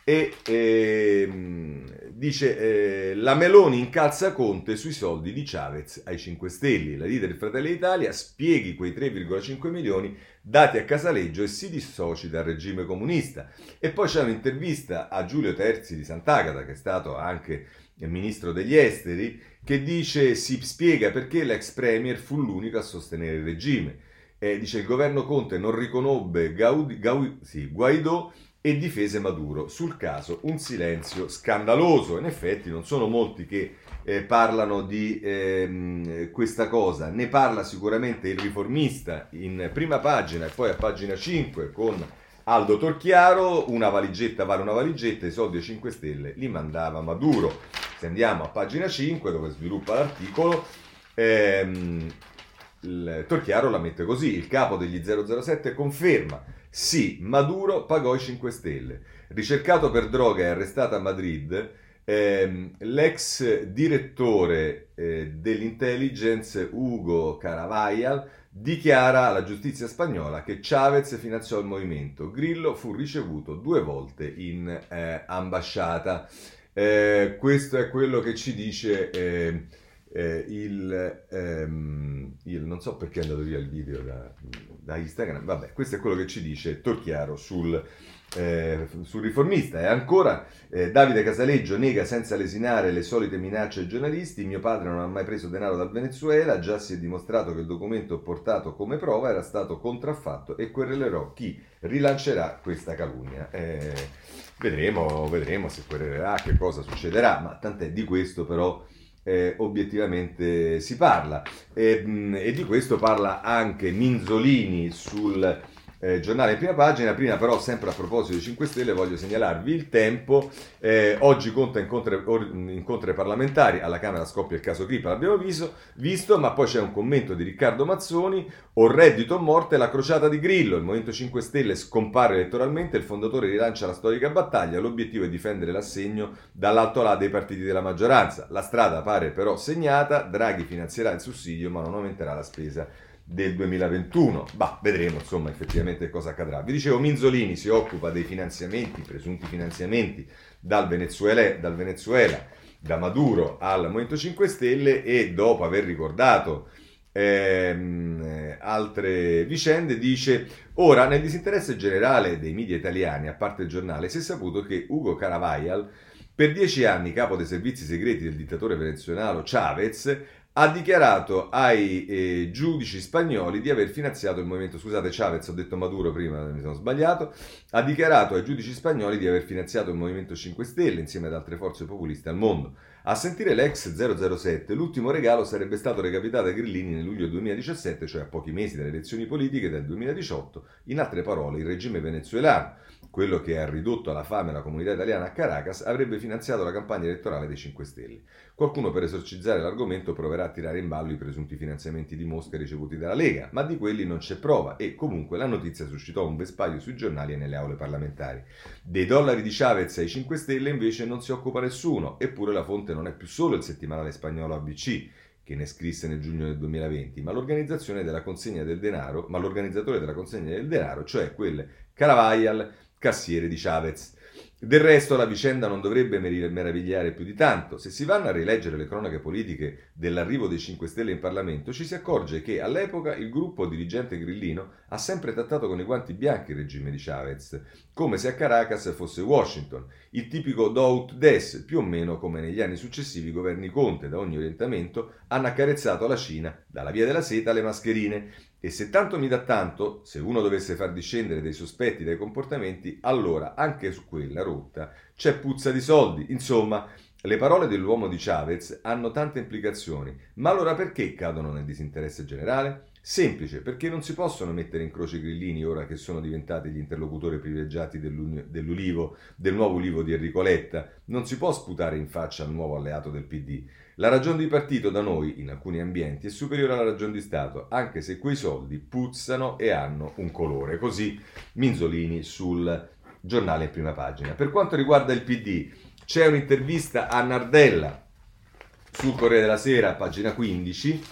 e ehm, dice eh, la Meloni incalza Conte sui soldi di Chavez ai 5 Stelle. La leader del Fratelli d'Italia spieghi quei 3,5 milioni dati a Casaleggio e si dissoci dal regime comunista. E poi c'è un'intervista a Giulio Terzi di Sant'Agata, che è stato anche ministro degli esteri, che dice si spiega perché l'ex premier fu l'unico a sostenere il regime. Eh, dice il governo Conte non riconobbe Gaudi, Gaudi, sì, Guaidó e difese Maduro. Sul caso un silenzio scandaloso. In effetti non sono molti che eh, parlano di ehm, questa cosa. Ne parla sicuramente il riformista in prima pagina e poi a pagina 5 con Aldo Torchiaro. Una valigetta vale una valigetta, i soldi ai 5 Stelle li mandava Maduro. Se andiamo a pagina 5 dove sviluppa l'articolo, ehm, il Torchiaro la mette così. Il capo degli 007 conferma sì, Maduro pagò i 5 Stelle. Ricercato per droga e arrestato a Madrid, ehm, l'ex direttore eh, dell'intelligence Ugo Caravajal dichiara alla giustizia spagnola che Chavez finanziò il movimento. Grillo fu ricevuto due volte in eh, ambasciata. Eh, questo è quello che ci dice ehm, eh, il, ehm, il, non so perché è andato via il video da, da Instagram, vabbè, questo è quello che ci dice Torchiaro sul, eh, sul riformista. E ancora eh, Davide Casaleggio nega senza lesinare le solite minacce ai giornalisti, mio padre non ha mai preso denaro dal Venezuela, già si è dimostrato che il documento portato come prova era stato contraffatto e querelerò chi rilancerà questa calunnia. Eh, vedremo, vedremo se querelerà, che cosa succederà, ma tant'è di questo però eh, obiettivamente si parla. E, mh, e, di questo parla anche Minzolini sul eh, giornale in prima pagina. Prima però, sempre a proposito di 5 Stelle, voglio segnalarvi il tempo. Eh, oggi conta incontri, parlamentari, alla Camera scoppia il caso Crippa, l'abbiamo visto, visto, ma poi c'è un commento di Riccardo Mazzoni, o reddito o morte, la crociata di Grillo, il Movimento 5 Stelle scompare elettoralmente, il fondatore rilancia la storica battaglia, l'obiettivo è difendere l'assegno dall'alto là dei partiti della maggioranza. La strada pare però segnata, Draghi finanzierà il sussidio ma non aumenterà la spesa del 2021. Bah, vedremo insomma effettivamente cosa accadrà. Vi dicevo, Minzolini si occupa dei finanziamenti, presunti finanziamenti dal Venezuela, dal Venezuela da Maduro al Movimento 5 Stelle e dopo aver ricordato ehm, altre vicende dice ora nel disinteresse generale dei media italiani, a parte il giornale, si è saputo che Ugo Caravajal per dieci anni capo dei servizi segreti del dittatore venezuelano Chavez ha dichiarato ai eh, giudici spagnoli di aver finanziato il movimento, scusate Chavez, ho detto Maduro prima, mi sono sbagliato, ha dichiarato ai giudici spagnoli di aver finanziato il Movimento 5 Stelle insieme ad altre forze populiste al mondo. A sentire l'ex 007, l'ultimo regalo sarebbe stato recapitato ai grillini nel luglio 2017, cioè a pochi mesi dalle elezioni politiche del 2018, in altre parole il regime venezuelano quello che ha ridotto alla fame la comunità italiana a Caracas, avrebbe finanziato la campagna elettorale dei 5 Stelle. Qualcuno per esorcizzare l'argomento proverà a tirare in ballo i presunti finanziamenti di Mosca ricevuti dalla Lega, ma di quelli non c'è prova e comunque la notizia suscitò un vespaglio sui giornali e nelle aule parlamentari. Dei dollari di Chavez ai 5 Stelle invece non si occupa nessuno, eppure la fonte non è più solo il settimanale spagnolo ABC, che ne scrisse nel giugno del 2020, ma l'organizzazione della consegna del denaro, ma l'organizzatore della consegna del denaro, cioè quelle Caravajal, cassiere di Chavez. Del resto la vicenda non dovrebbe meravigliare più di tanto. Se si vanno a rileggere le cronache politiche dell'arrivo dei 5 Stelle in Parlamento, ci si accorge che all'epoca il gruppo dirigente grillino ha sempre trattato con i guanti bianchi il regime di Chavez, come se a Caracas fosse Washington, il tipico do des, più o meno come negli anni successivi i governi Conte da ogni orientamento hanno accarezzato la Cina dalla via della seta alle mascherine e se tanto mi dà tanto, se uno dovesse far discendere dei sospetti dai comportamenti, allora anche su quella rotta c'è puzza di soldi. Insomma, le parole dell'uomo di Chavez hanno tante implicazioni, ma allora perché cadono nel disinteresse generale? Semplice, perché non si possono mettere in croce i grillini ora che sono diventati gli interlocutori privilegiati dell'Ulivo, del nuovo Ulivo di Enrico Letta. Non si può sputare in faccia al nuovo alleato del PD. La ragione di partito da noi, in alcuni ambienti, è superiore alla ragione di Stato, anche se quei soldi puzzano e hanno un colore. Così Minzolini sul giornale in prima pagina. Per quanto riguarda il PD, c'è un'intervista a Nardella sul Corriere della Sera, pagina 15,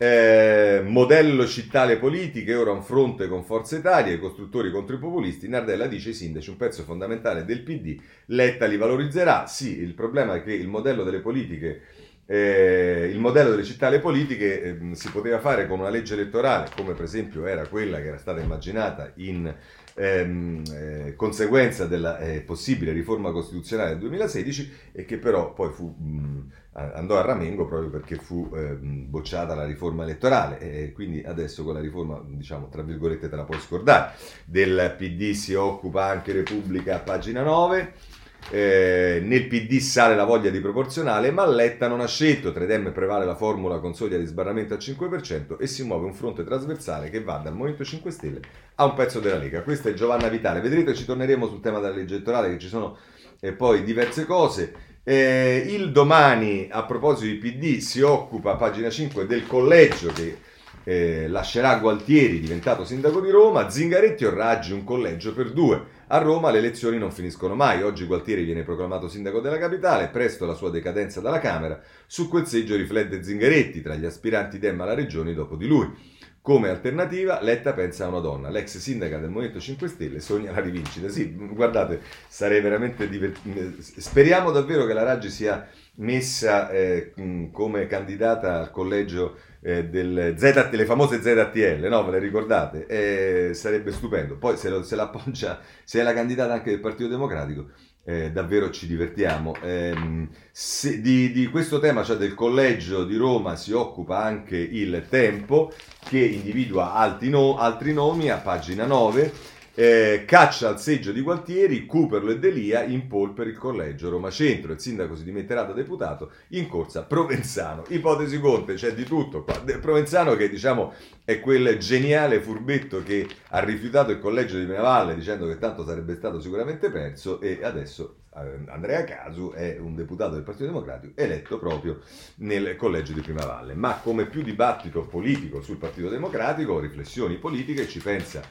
Eh, modello città le politiche, ora un fronte con Forza Italia, i costruttori contro i populisti. Nardella dice i sindaci, un pezzo fondamentale del PD. Letta li valorizzerà. Sì, il problema è che il modello delle politiche, eh, il modello delle città le politiche eh, si poteva fare con una legge elettorale, come per esempio era quella che era stata immaginata in ehm, eh, conseguenza della eh, possibile riforma costituzionale del 2016 e che però poi fu, mh, andò a ramengo proprio perché fu eh, bocciata la riforma elettorale. E quindi adesso con la riforma, diciamo, tra virgolette te la puoi scordare, del PD si occupa anche Repubblica pagina 9 eh, nel PD sale la voglia di proporzionale, ma Letta non ha scelto. 3Dem prevale la formula con soglia di sbarramento al 5% e si muove un fronte trasversale che va dal Movimento 5 Stelle a un pezzo della Lega. Questa è Giovanna Vitale. Vedrete, ci torneremo sul tema della legge elettorale, che ci sono eh, poi diverse cose. Eh, il domani, a proposito di PD, si occupa, pagina 5, del collegio che eh, lascerà Gualtieri, diventato sindaco di Roma. Zingaretti o Raggi, un collegio per due. A Roma le elezioni non finiscono mai. Oggi Gualtieri viene proclamato sindaco della capitale, presto la sua decadenza dalla Camera. Su quel seggio riflette Zingaretti, tra gli aspiranti Dem alla regione dopo di lui. Come alternativa, Letta pensa a una donna. L'ex sindaca del Movimento 5 Stelle sogna la rivincita. Sì, guardate, sarei veramente divertente. Speriamo davvero che la Raggi sia messa eh, come candidata al collegio eh, del Z, le famose ZTL, no? Ve le ricordate? Eh, sarebbe stupendo. Poi se, lo, se l'appoggia, se è la candidata anche del Partito Democratico, eh, davvero ci divertiamo. Eh, se, di, di, questo tema, cioè del collegio di Roma, si occupa anche il Tempo, che individua altri, no, altri nomi a pagina 9 eh, caccia al seggio di Gualtieri, Cooperlo e Delia in pol per il collegio Roma Centro. Il sindaco si dimetterà da deputato in corsa Provenzano. Ipotesi Conte, c'è di tutto qua. Provenzano che diciamo è quel geniale furbetto che ha rifiutato il collegio di Valle dicendo che tanto sarebbe stato sicuramente perso e adesso eh, Andrea Casu è un deputato del Partito Democratico eletto proprio nel collegio di Prima Valle. Ma come più dibattito politico sul Partito Democratico, riflessioni politiche, ci pensa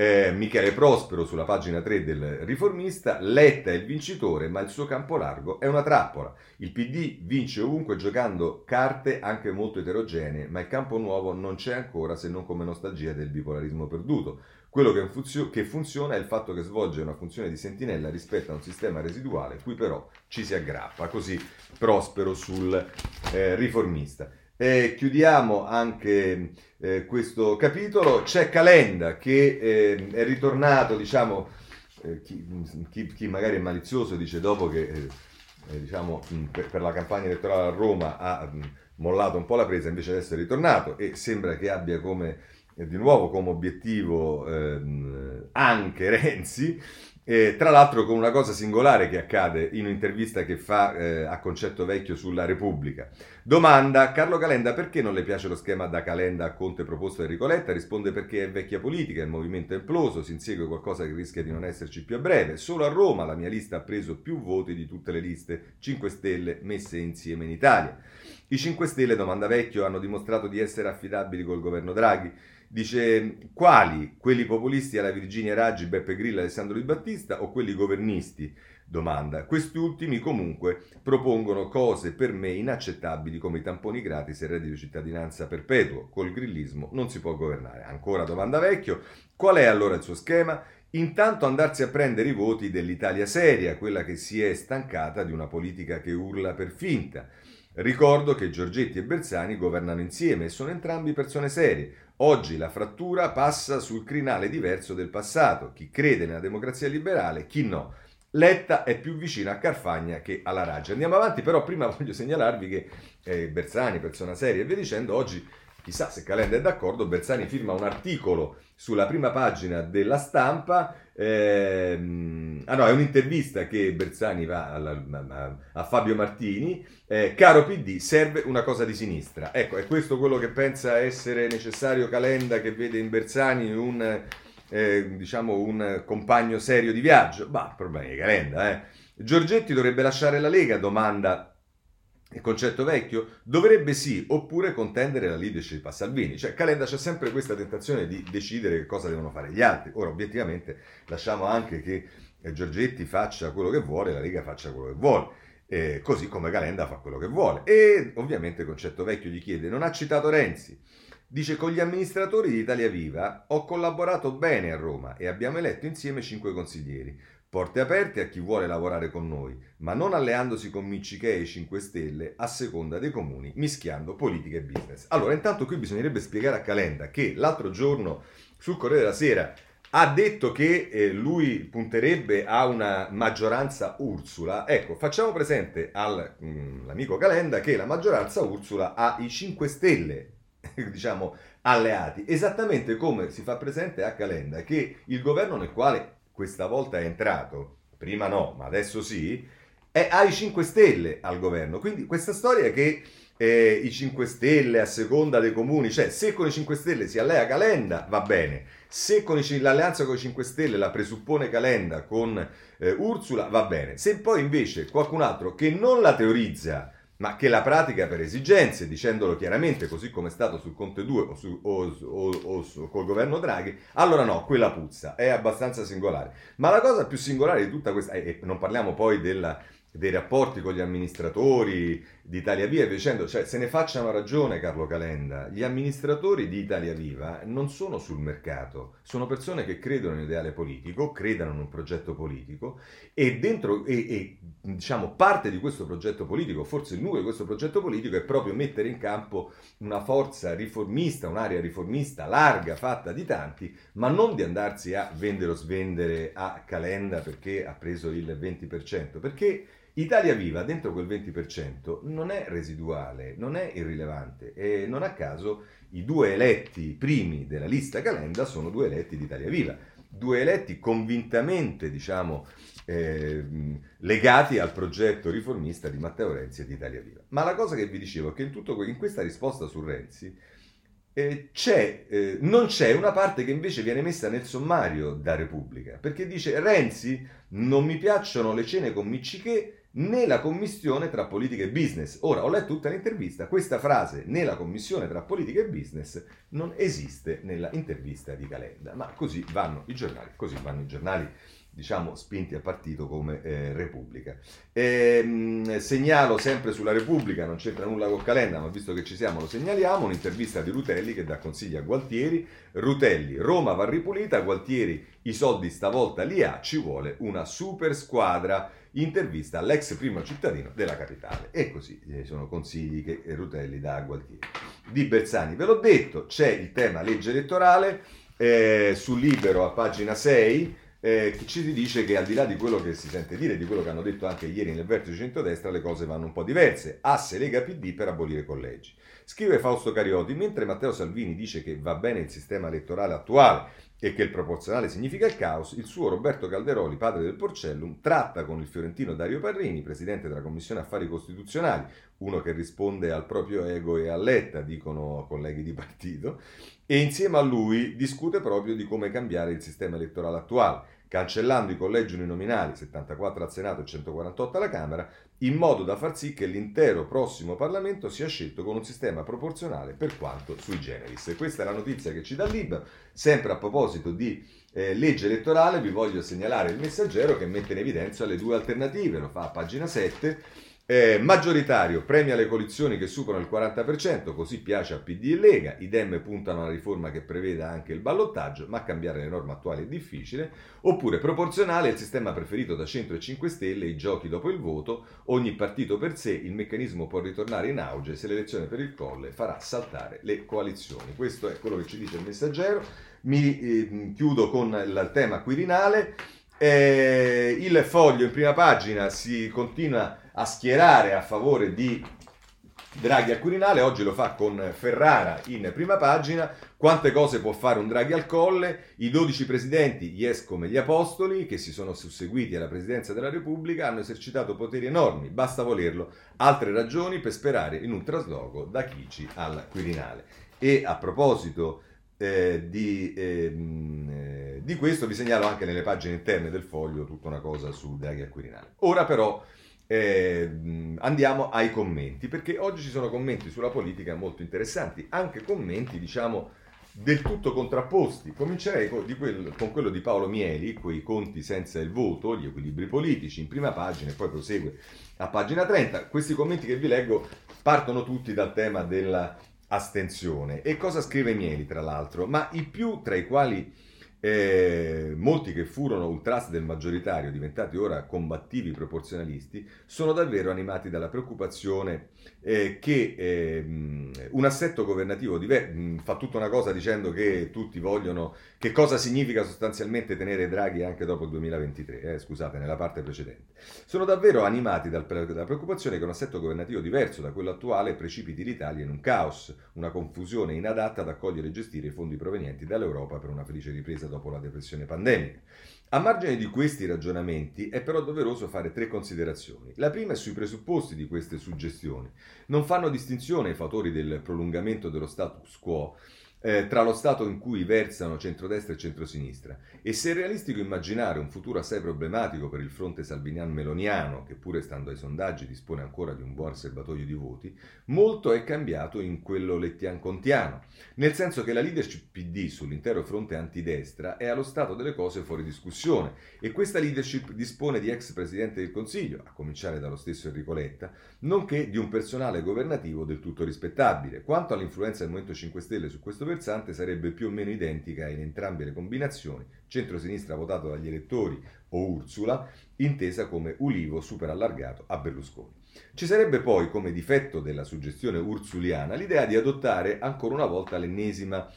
eh, Michele Prospero sulla pagina 3 del Riformista, Letta è il vincitore, ma il suo campo largo è una trappola. Il PD vince ovunque giocando carte anche molto eterogenee, ma il campo nuovo non c'è ancora se non come nostalgia del bipolarismo perduto. Quello che, funzio- che funziona è il fatto che svolge una funzione di sentinella rispetto a un sistema residuale, cui però ci si aggrappa. Così Prospero sul eh, Riformista. E chiudiamo anche eh, questo capitolo. C'è Calenda che eh, è ritornato, diciamo, eh, chi, chi, chi, magari è malizioso dice dopo che eh, eh, diciamo, per, per, la campagna elettorale a Roma ha mollato un po' la presa, invece adesso è ritornato e sembra che abbia come, di nuovo come obiettivo ehm, anche Renzi. Eh, tra l'altro con una cosa singolare che accade in un'intervista che fa eh, a Concetto Vecchio sulla Repubblica. Domanda, Carlo Calenda, perché non le piace lo schema da Calenda a Conte proposto da Enrico Letta? Risponde perché è vecchia politica, il movimento è imploso, si insegue qualcosa che rischia di non esserci più a breve. Solo a Roma la mia lista ha preso più voti di tutte le liste 5 Stelle messe insieme in Italia. I 5 Stelle, domanda Vecchio, hanno dimostrato di essere affidabili col governo Draghi. Dice quali? Quelli populisti alla Virginia Raggi, Beppe Grillo, Alessandro Di Battista o quelli governisti? Domanda. Questi ultimi comunque propongono cose per me inaccettabili come i tamponi gratis e il reddito di cittadinanza perpetuo. Col grillismo non si può governare. Ancora domanda vecchio. Qual è allora il suo schema? Intanto andarsi a prendere i voti dell'Italia seria, quella che si è stancata di una politica che urla per finta. Ricordo che Giorgetti e Bersani governano insieme e sono entrambi persone serie. Oggi la frattura passa sul crinale diverso del passato, chi crede nella democrazia liberale, chi no. Letta è più vicino a Carfagna che alla Raggia. Andiamo avanti, però prima voglio segnalarvi che eh, Bersani, persona seria e via dicendo, oggi chissà se Calenda è d'accordo, Bersani firma un articolo sulla prima pagina della stampa. Ehm, ah no, è un'intervista che Bersani va alla, a, a, Fabio Martini. Eh, caro PD, serve una cosa di sinistra. Ecco, è questo quello che pensa essere necessario Calenda, che vede in Bersani un, eh, diciamo, un compagno serio di viaggio? Bah, problemi di Calenda, eh. Giorgetti dovrebbe lasciare la Lega? Domanda il concetto vecchio, dovrebbe sì, oppure contendere la leadership a Salvini. Cioè Calenda c'è sempre questa tentazione di decidere cosa devono fare gli altri. Ora, obiettivamente, lasciamo anche che eh, Giorgetti faccia quello che vuole, la Lega faccia quello che vuole. eh, così come Calenda fa quello che vuole. E ovviamente il concetto vecchio gli chiede, non ha citato Renzi, dice con gli amministratori di Italia Viva ho collaborato bene a Roma e abbiamo eletto insieme cinque consiglieri. Porte aperte a chi vuole lavorare con noi, ma non alleandosi con Miccichè e 5 Stelle a seconda dei comuni, mischiando politica e business. Allora, intanto qui bisognerebbe spiegare a Calenda che l'altro giorno sul Corriere della Sera ha detto che eh, lui punterebbe a una maggioranza Ursula. Ecco, facciamo presente all'amico mm, Calenda che la maggioranza Ursula ha i 5 Stelle, diciamo, alleati, esattamente come si fa presente a Calenda che il governo nel quale questa volta è entrato, prima no, ma adesso sì, è, ha i 5 Stelle al governo. Quindi questa storia che eh, i 5 Stelle a seconda dei comuni, cioè se con i 5 Stelle si allea Calenda va bene, se con i, l'alleanza con i 5 Stelle la presuppone Calenda con eh, Ursula va bene, se poi invece qualcun altro che non la teorizza ma che la pratica per esigenze, dicendolo chiaramente, così come è stato sul Conte 2 o, su, o, o, o su, col governo Draghi, allora no, quella puzza, è abbastanza singolare. Ma la cosa più singolare di tutta questa, e non parliamo poi della dei rapporti con gli amministratori di Italia Viva dicendo, cioè se ne facciano ragione Carlo Calenda, gli amministratori di Italia Viva non sono sul mercato, sono persone che credono in un ideale politico, credono in un progetto politico e dentro e, e diciamo parte di questo progetto politico, forse il nucleo di questo progetto politico è proprio mettere in campo una forza riformista, un'area riformista larga, fatta di tanti, ma non di andarsi a vendere o svendere a Calenda perché ha preso il 20%, perché Italia Viva dentro quel 20% non è residuale, non è irrilevante e non a caso i due eletti primi della lista Calenda sono due eletti di Italia Viva, due eletti convintamente, diciamo, eh, legati al progetto riformista di Matteo Renzi e di Italia Viva. Ma la cosa che vi dicevo è che in, tutto, in questa risposta su Renzi eh, c'è, eh, non c'è una parte che invece viene messa nel sommario da Repubblica, perché dice Renzi non mi piacciono le cene con Miccichè né la commissione tra politica e business. Ora, ho letto tutta l'intervista, questa frase, né la commissione tra politica e business, non esiste nella intervista di Calenda, ma così vanno i giornali, così vanno i giornali diciamo spinti a partito come eh, Repubblica. E, mh, segnalo sempre sulla Repubblica, non c'entra nulla con Calenda, ma visto che ci siamo lo segnaliamo, un'intervista di Rutelli che dà consigli a Gualtieri. Rutelli, Roma va ripulita, Gualtieri i soldi stavolta li ha, ci vuole una super squadra intervista all'ex primo cittadino della capitale. E così eh, sono consigli che Rutelli dà a Gualtieri. Di Bersani, ve l'ho detto, c'è il tema legge elettorale, eh, sul Libero a pagina 6, eh, ci dice che al di là di quello che si sente dire, di quello che hanno detto anche ieri nel vertice centrodestra, le cose vanno un po' diverse. Asse Lega PD per abolire collegi. Scrive Fausto Carioti, mentre Matteo Salvini dice che va bene il sistema elettorale attuale e che il proporzionale significa il caos, il suo Roberto Calderoli, padre del Porcellum, tratta con il fiorentino Dario Parrini, presidente della Commissione Affari Costituzionali, uno che risponde al proprio ego e a Letta, dicono colleghi di partito, e insieme a lui discute proprio di come cambiare il sistema elettorale attuale, cancellando i collegi uninominali, 74 al Senato e 148 alla Camera, in modo da far sì che l'intero prossimo Parlamento sia scelto con un sistema proporzionale per quanto sui generis. E questa è la notizia che ci dà Libero. Sempre a proposito di eh, legge elettorale, vi voglio segnalare il messaggero che mette in evidenza le due alternative, lo fa a pagina 7 eh, maggioritario premia le coalizioni che superano il 40%, così piace a PD e Lega. I Dem puntano a una riforma che preveda anche il ballottaggio, ma cambiare le norme attuali è difficile. Oppure proporzionale, il sistema preferito da Centro e 5 Stelle, i giochi dopo il voto, ogni partito per sé, il meccanismo può ritornare in auge se l'elezione per il colle farà saltare le coalizioni. Questo è quello che ci dice il messaggero. Mi eh, chiudo con il tema quirinale. Eh, il foglio in prima pagina si continua a schierare a favore di Draghi al Quirinale, oggi lo fa con Ferrara in prima pagina, quante cose può fare un Draghi al colle, i 12 presidenti, yes come gli apostoli, che si sono susseguiti alla presidenza della Repubblica, hanno esercitato poteri enormi, basta volerlo, altre ragioni per sperare in un trasloco da Chici al Quirinale. E a proposito eh, di, ehm, eh, di, questo vi segnalo anche nelle pagine interne del foglio tutta una cosa su Draghi al Quirinale. Ora però eh, andiamo ai commenti, perché oggi ci sono commenti sulla politica molto interessanti, anche commenti, diciamo, del tutto contrapposti. Comincerei con, quel, con, quello di Paolo Mieli, quei conti senza il voto, gli equilibri politici, in prima pagina e poi prosegue a pagina 30. Questi commenti che vi leggo partono tutti dal tema dell'astensione. E cosa scrive Mieli, tra l'altro? Ma i più tra i quali eh, molti che furono ultras del maggioritario, diventati ora combattivi proporzionalisti, sono davvero animati dalla preoccupazione eh, che eh, un assetto governativo diver- fa tutta una cosa dicendo che tutti vogliono che cosa significa sostanzialmente tenere Draghi anche dopo il 2023, eh, scusate, nella parte precedente. Sono davvero animati dal, dalla preoccupazione che un assetto governativo diverso da quello attuale precipiti l'Italia in un caos, una confusione inadatta ad accogliere e gestire i fondi provenienti dall'Europa per una felice ripresa dopo la depressione pandemica. A margine di questi ragionamenti è però doveroso fare tre considerazioni. La prima è sui presupposti di queste suggestioni. Non fanno distinzione i fattori del prolungamento dello status quo eh, tra lo stato in cui versano centrodestra e centrosinistra. E se è realistico immaginare un futuro assai problematico per il fronte salvinian-meloniano, che pure stando ai sondaggi dispone ancora di un buon serbatoio di voti, molto è cambiato in quello lettian-contiano, nel senso che la leadership PD sull'intero fronte antidestra è allo stato delle cose fuori discussione. E questa leadership dispone di ex presidente del Consiglio, a cominciare dallo stesso Enrico Letta, nonché di un personale governativo del tutto rispettabile. Quanto all'influenza del Movimento 5 Stelle su questo versante sarebbe più o meno identica in entrambe le combinazioni, centrosinistra votato dagli elettori o Ursula, intesa come ulivo super allargato a Berlusconi. Ci sarebbe poi, come difetto della suggestione ursuliana, l'idea di adottare ancora una volta l'ennesima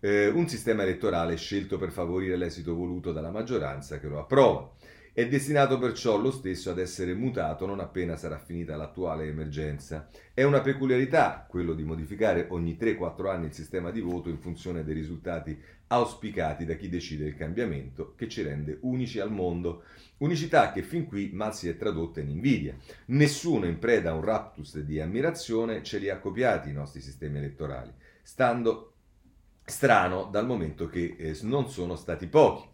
eh, un sistema elettorale scelto per favorire l'esito voluto dalla maggioranza che lo approva. È destinato perciò lo stesso ad essere mutato non appena sarà finita l'attuale emergenza. È una peculiarità quello di modificare ogni 3-4 anni il sistema di voto in funzione dei risultati auspicati da chi decide il cambiamento che ci rende unici al mondo. Unicità che fin qui mal si è tradotta in invidia. Nessuno in preda a un raptus di ammirazione ce li ha copiati i nostri sistemi elettorali, stando strano dal momento che eh, non sono stati pochi.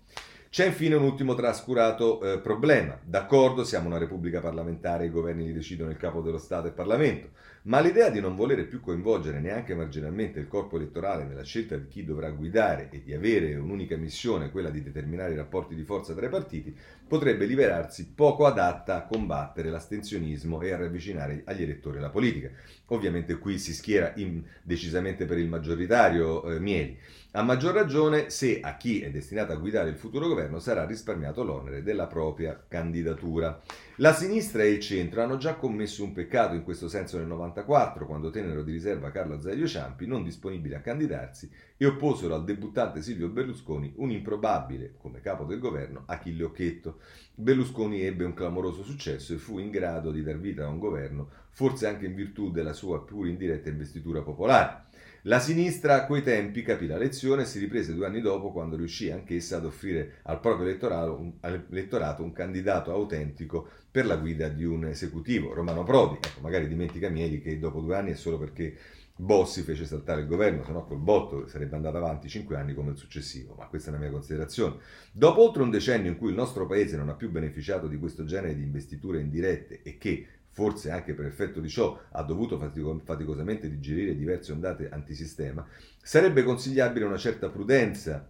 C'è infine un ultimo trascurato eh, problema. D'accordo, siamo una repubblica parlamentare, i governi li decidono il capo dello Stato e il Parlamento, ma l'idea di non volere più coinvolgere neanche marginalmente il corpo elettorale nella scelta di chi dovrà guidare e di avere un'unica missione, quella di determinare i rapporti di forza tra i partiti, potrebbe liberarsi poco adatta a combattere l'astensionismo e a ravvicinare agli elettori la politica. Ovviamente qui si schiera in, decisamente per il maggioritario eh, Mieli. A maggior ragione se a chi è destinato a guidare il futuro governo sarà risparmiato l'onere della propria candidatura. La sinistra e il centro hanno già commesso un peccato in questo senso nel 94, quando tennero di riserva Carlo Azeglio Ciampi, non disponibile a candidarsi, e opposero al debuttante Silvio Berlusconi un improbabile, come capo del governo, Achille Occhetto. Berlusconi ebbe un clamoroso successo e fu in grado di dar vita a un governo, forse anche in virtù della sua pur indiretta investitura popolare. La sinistra a quei tempi capì la lezione e si riprese due anni dopo quando riuscì anch'essa ad offrire al proprio elettorato un candidato autentico per la guida di un esecutivo, Romano Prodi. Ecco, magari dimentica Mieli che dopo due anni è solo perché Bossi fece saltare il governo, se no col botto sarebbe andato avanti cinque anni come il successivo, ma questa è una mia considerazione. Dopo oltre un decennio in cui il nostro paese non ha più beneficiato di questo genere di investiture indirette e che forse anche per effetto di ciò ha dovuto faticosamente digerire diverse ondate antisistema, sarebbe consigliabile una certa prudenza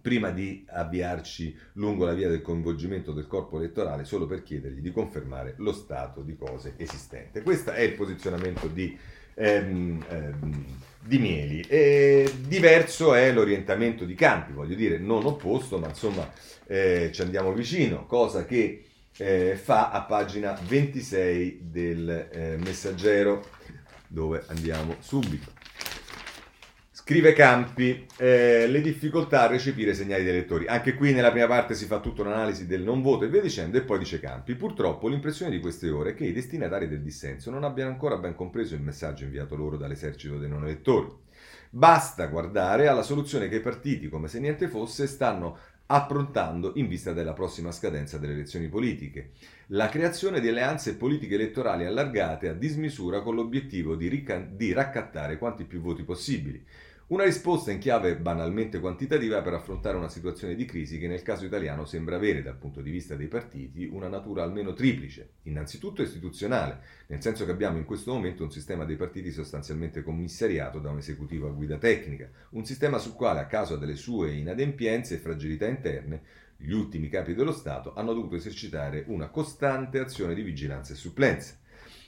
prima di avviarci lungo la via del coinvolgimento del corpo elettorale solo per chiedergli di confermare lo stato di cose esistente. Questo è il posizionamento di, ehm, ehm, di Mieli. E diverso è l'orientamento di Campi, voglio dire, non opposto, ma insomma eh, ci andiamo vicino, cosa che eh, fa a pagina 26 del eh, messaggero, dove andiamo subito. Scrive Campi, eh, le difficoltà a recepire segnali dei lettori. Anche qui nella prima parte si fa tutta un'analisi del non voto e via dicendo, e poi dice Campi, purtroppo l'impressione di queste ore è che i destinatari del dissenso non abbiano ancora ben compreso il messaggio inviato loro dall'esercito dei non elettori. Basta guardare alla soluzione che i partiti, come se niente fosse, stanno approntando in vista della prossima scadenza delle elezioni politiche. La creazione di alleanze politiche elettorali allargate a dismisura con l'obiettivo di, ric- di raccattare quanti più voti possibili. Una risposta in chiave banalmente quantitativa per affrontare una situazione di crisi che nel caso italiano sembra avere, dal punto di vista dei partiti, una natura almeno triplice. Innanzitutto istituzionale, nel senso che abbiamo in questo momento un sistema dei partiti sostanzialmente commissariato da un esecutivo a guida tecnica, un sistema sul quale, a causa delle sue inadempienze e fragilità interne, gli ultimi capi dello Stato hanno dovuto esercitare una costante azione di vigilanza e supplenza.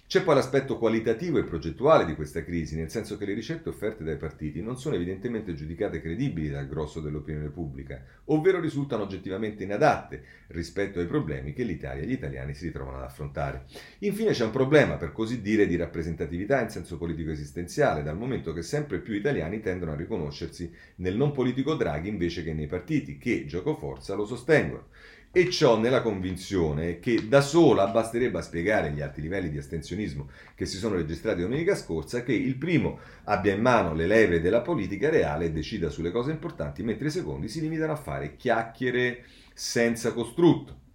C'è poi l'aspetto qualitativo e progettuale di questa crisi, nel senso che le ricette offerte dai partiti non sono evidentemente giudicate credibili dal grosso dell'opinione pubblica, ovvero risultano oggettivamente inadatte rispetto ai problemi che l'Italia e gli italiani si ritrovano ad affrontare. Infine c'è un problema, per così dire, di rappresentatività in senso politico esistenziale, dal momento che sempre più italiani tendono a riconoscersi nel non politico Draghi invece che nei partiti che, gioco forza, lo sostengono e ciò nella convinzione che da sola basterebbe a spiegare gli alti livelli di astensionismo che si sono registrati domenica scorsa che il primo abbia in mano le leve della politica reale e decida sulle cose importanti, mentre i secondi si limitano a fare chiacchiere senza costrutto.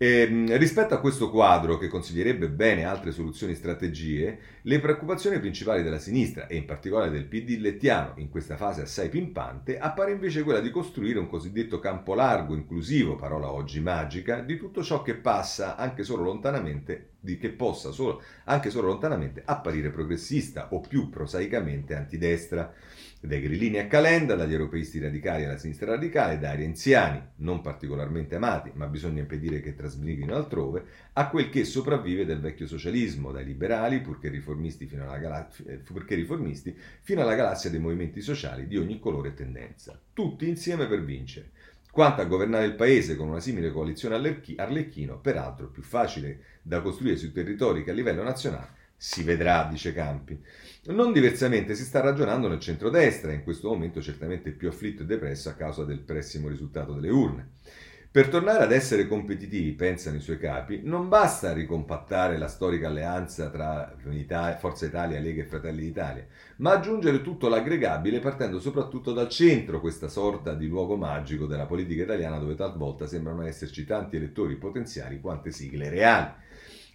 E, ehm, rispetto a questo quadro, che consiglierebbe bene altre soluzioni e strategie, le preoccupazioni principali della sinistra, e in particolare del PD lettiano, in questa fase assai pimpante, appare invece quella di costruire un cosiddetto campo largo, inclusivo, parola oggi magica, di tutto ciò che passa anche solo lontanamente, di che possa solo, anche solo lontanamente apparire progressista o più prosaicamente antidestra dai grillini a Calenda, dagli europeisti radicali alla sinistra radicale, dai renziani, non particolarmente amati, ma bisogna impedire che trasmigrino altrove, a quel che sopravvive del vecchio socialismo, dai liberali, purché riformisti, fino alla, gala- eh, riformisti, fino alla galassia dei movimenti sociali di ogni colore e tendenza. Tutti insieme per vincere. Quanto a governare il paese con una simile coalizione arlecchino, peraltro più facile da costruire sui territori che a livello nazionale, si vedrà, dice Campi. Non diversamente si sta ragionando nel centrodestra, in questo momento certamente più afflitto e depresso a causa del pessimo risultato delle urne. Per tornare ad essere competitivi, pensano i suoi capi, non basta ricompattare la storica alleanza tra Forza Italia, Lega e Fratelli d'Italia, ma aggiungere tutto l'aggregabile partendo soprattutto dal centro, questa sorta di luogo magico della politica italiana dove talvolta sembrano esserci tanti elettori potenziali quante sigle reali.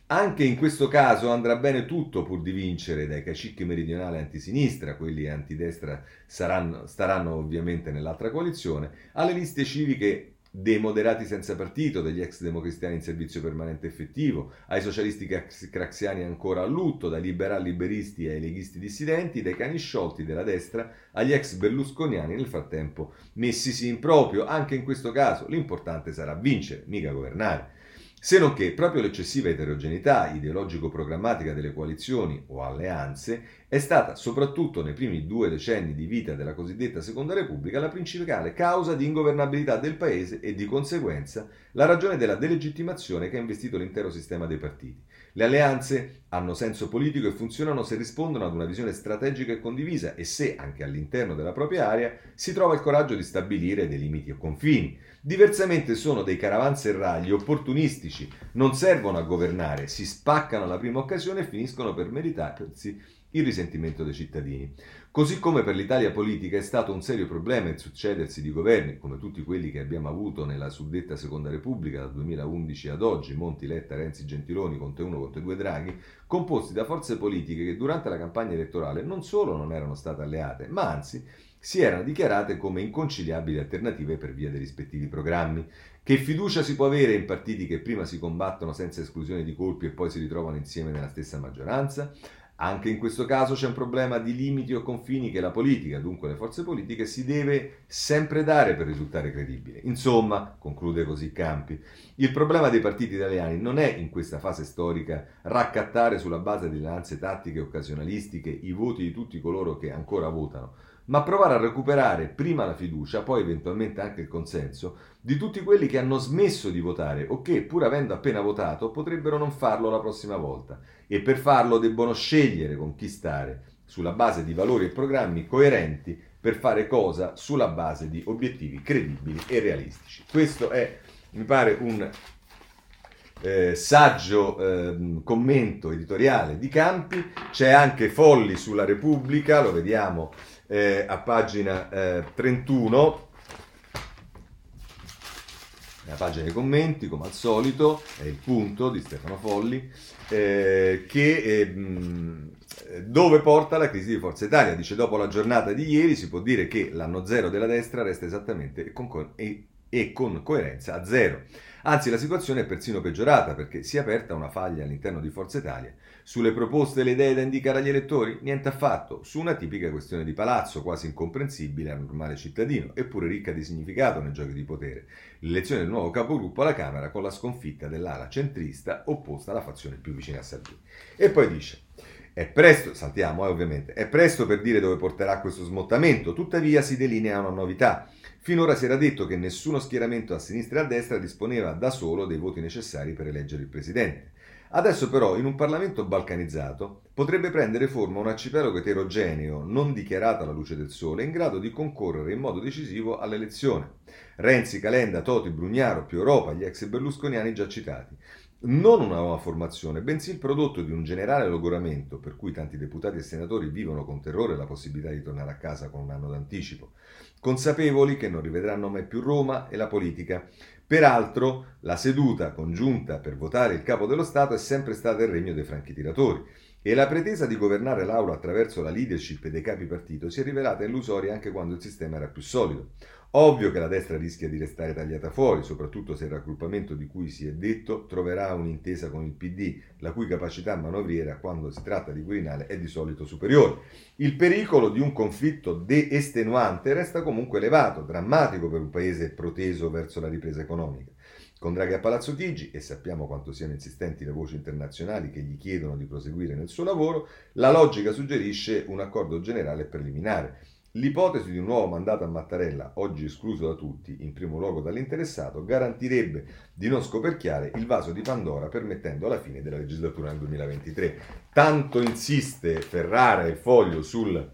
Anche in questo caso andrà bene tutto pur di vincere, dai cacicchi meridionali antisinistra, quelli antidestra saranno, staranno ovviamente nell'altra coalizione, alle liste civiche dei moderati senza partito, degli ex democristiani in servizio permanente effettivo, ai socialisti craxiani ancora a lutto, dai liberali liberisti ai leghisti dissidenti, dai cani sciolti della destra agli ex berlusconiani nel frattempo messisi in proprio. Anche in questo caso l'importante sarà vincere, mica governare. Se non che proprio l'eccessiva eterogeneità ideologico-programmatica delle coalizioni o alleanze è stata, soprattutto nei primi due decenni di vita della cosiddetta Seconda Repubblica, la principale causa di ingovernabilità del Paese e di conseguenza la ragione della delegittimazione che ha investito l'intero sistema dei partiti. Le alleanze hanno senso politico e funzionano se rispondono ad una visione strategica e condivisa e se, anche all'interno della propria area, si trova il coraggio di stabilire dei limiti o confini. Diversamente sono dei caravanserragli opportunistici, non servono a governare, si spaccano alla prima occasione e finiscono per meritarsi il risentimento dei cittadini. Così come per l'Italia politica è stato un serio problema il succedersi di governi, come tutti quelli che abbiamo avuto nella suddetta Seconda Repubblica dal 2011 ad oggi, Monti, Letta, Renzi, Gentiloni, Conte 1, Conte 2, Draghi, composti da forze politiche che durante la campagna elettorale non solo non erano state alleate, ma anzi si erano dichiarate come inconciliabili alternative per via dei rispettivi programmi. Che fiducia si può avere in partiti che prima si combattono senza esclusione di colpi e poi si ritrovano insieme nella stessa maggioranza? Anche in questo caso c'è un problema di limiti o confini che la politica, dunque le forze politiche, si deve sempre dare per risultare credibile. Insomma, conclude così Campi, il problema dei partiti italiani non è in questa fase storica raccattare sulla base di alleanze tattiche occasionalistiche i voti di tutti coloro che ancora votano, ma provare a recuperare prima la fiducia, poi eventualmente anche il consenso, di tutti quelli che hanno smesso di votare o che, pur avendo appena votato, potrebbero non farlo la prossima volta. E per farlo debbono scegliere con chi stare, sulla base di valori e programmi coerenti, per fare cosa sulla base di obiettivi credibili e realistici. Questo è, mi pare, un eh, saggio eh, commento editoriale di Campi. C'è anche Folli sulla Repubblica, lo vediamo eh, a pagina eh, 31, la pagina dei commenti, come al solito, è il punto di Stefano Folli, eh, che eh, Eh, dove porta la crisi di Forza Italia? Dice dopo la giornata di ieri si può dire che l'anno zero della destra resta esattamente con, e, e con coerenza a zero. Anzi, la situazione è persino peggiorata perché si è aperta una faglia all'interno di Forza Italia. Sulle proposte e le idee da indicare agli elettori? Niente affatto. Su una tipica questione di palazzo, quasi incomprensibile al normale cittadino, eppure ricca di significato nei giochi di potere. L'elezione del nuovo capogruppo alla Camera con la sconfitta dell'ala centrista opposta alla fazione più vicina a Salvini. E poi dice. È presto, saltiamo eh, ovviamente, è presto per dire dove porterà questo smottamento, tuttavia si delinea una novità. Finora si era detto che nessuno schieramento a sinistra e a destra disponeva da solo dei voti necessari per eleggere il presidente. Adesso però in un Parlamento balcanizzato potrebbe prendere forma un arcipelago eterogeneo, non dichiarato alla luce del sole, in grado di concorrere in modo decisivo all'elezione. Renzi, Calenda, Toti, Brugnaro, più Europa, gli ex berlusconiani già citati non una nuova formazione, bensì il prodotto di un generale logoramento per cui tanti deputati e senatori vivono con terrore la possibilità di tornare a casa con un anno d'anticipo, consapevoli che non rivedranno mai più Roma e la politica. Peraltro, la seduta congiunta per votare il capo dello Stato è sempre stata il regno dei franchi tiratori e la pretesa di governare l'Aula attraverso la leadership dei capi partito si è rivelata illusoria anche quando il sistema era più solido. Ovvio che la destra rischia di restare tagliata fuori, soprattutto se il raggruppamento di cui si è detto troverà un'intesa con il PD, la cui capacità manovriera quando si tratta di Quirinale è di solito superiore. Il pericolo di un conflitto de-estenuante resta comunque elevato, drammatico per un paese proteso verso la ripresa economica. Con Draghi a Palazzo Chigi, e sappiamo quanto siano insistenti le voci internazionali che gli chiedono di proseguire nel suo lavoro, la logica suggerisce un accordo generale preliminare L'ipotesi di un nuovo mandato a Mattarella, oggi escluso da tutti, in primo luogo dall'interessato, garantirebbe di non scoperchiare il vaso di Pandora permettendo la fine della legislatura nel 2023. Tanto insiste Ferrara e Foglio sul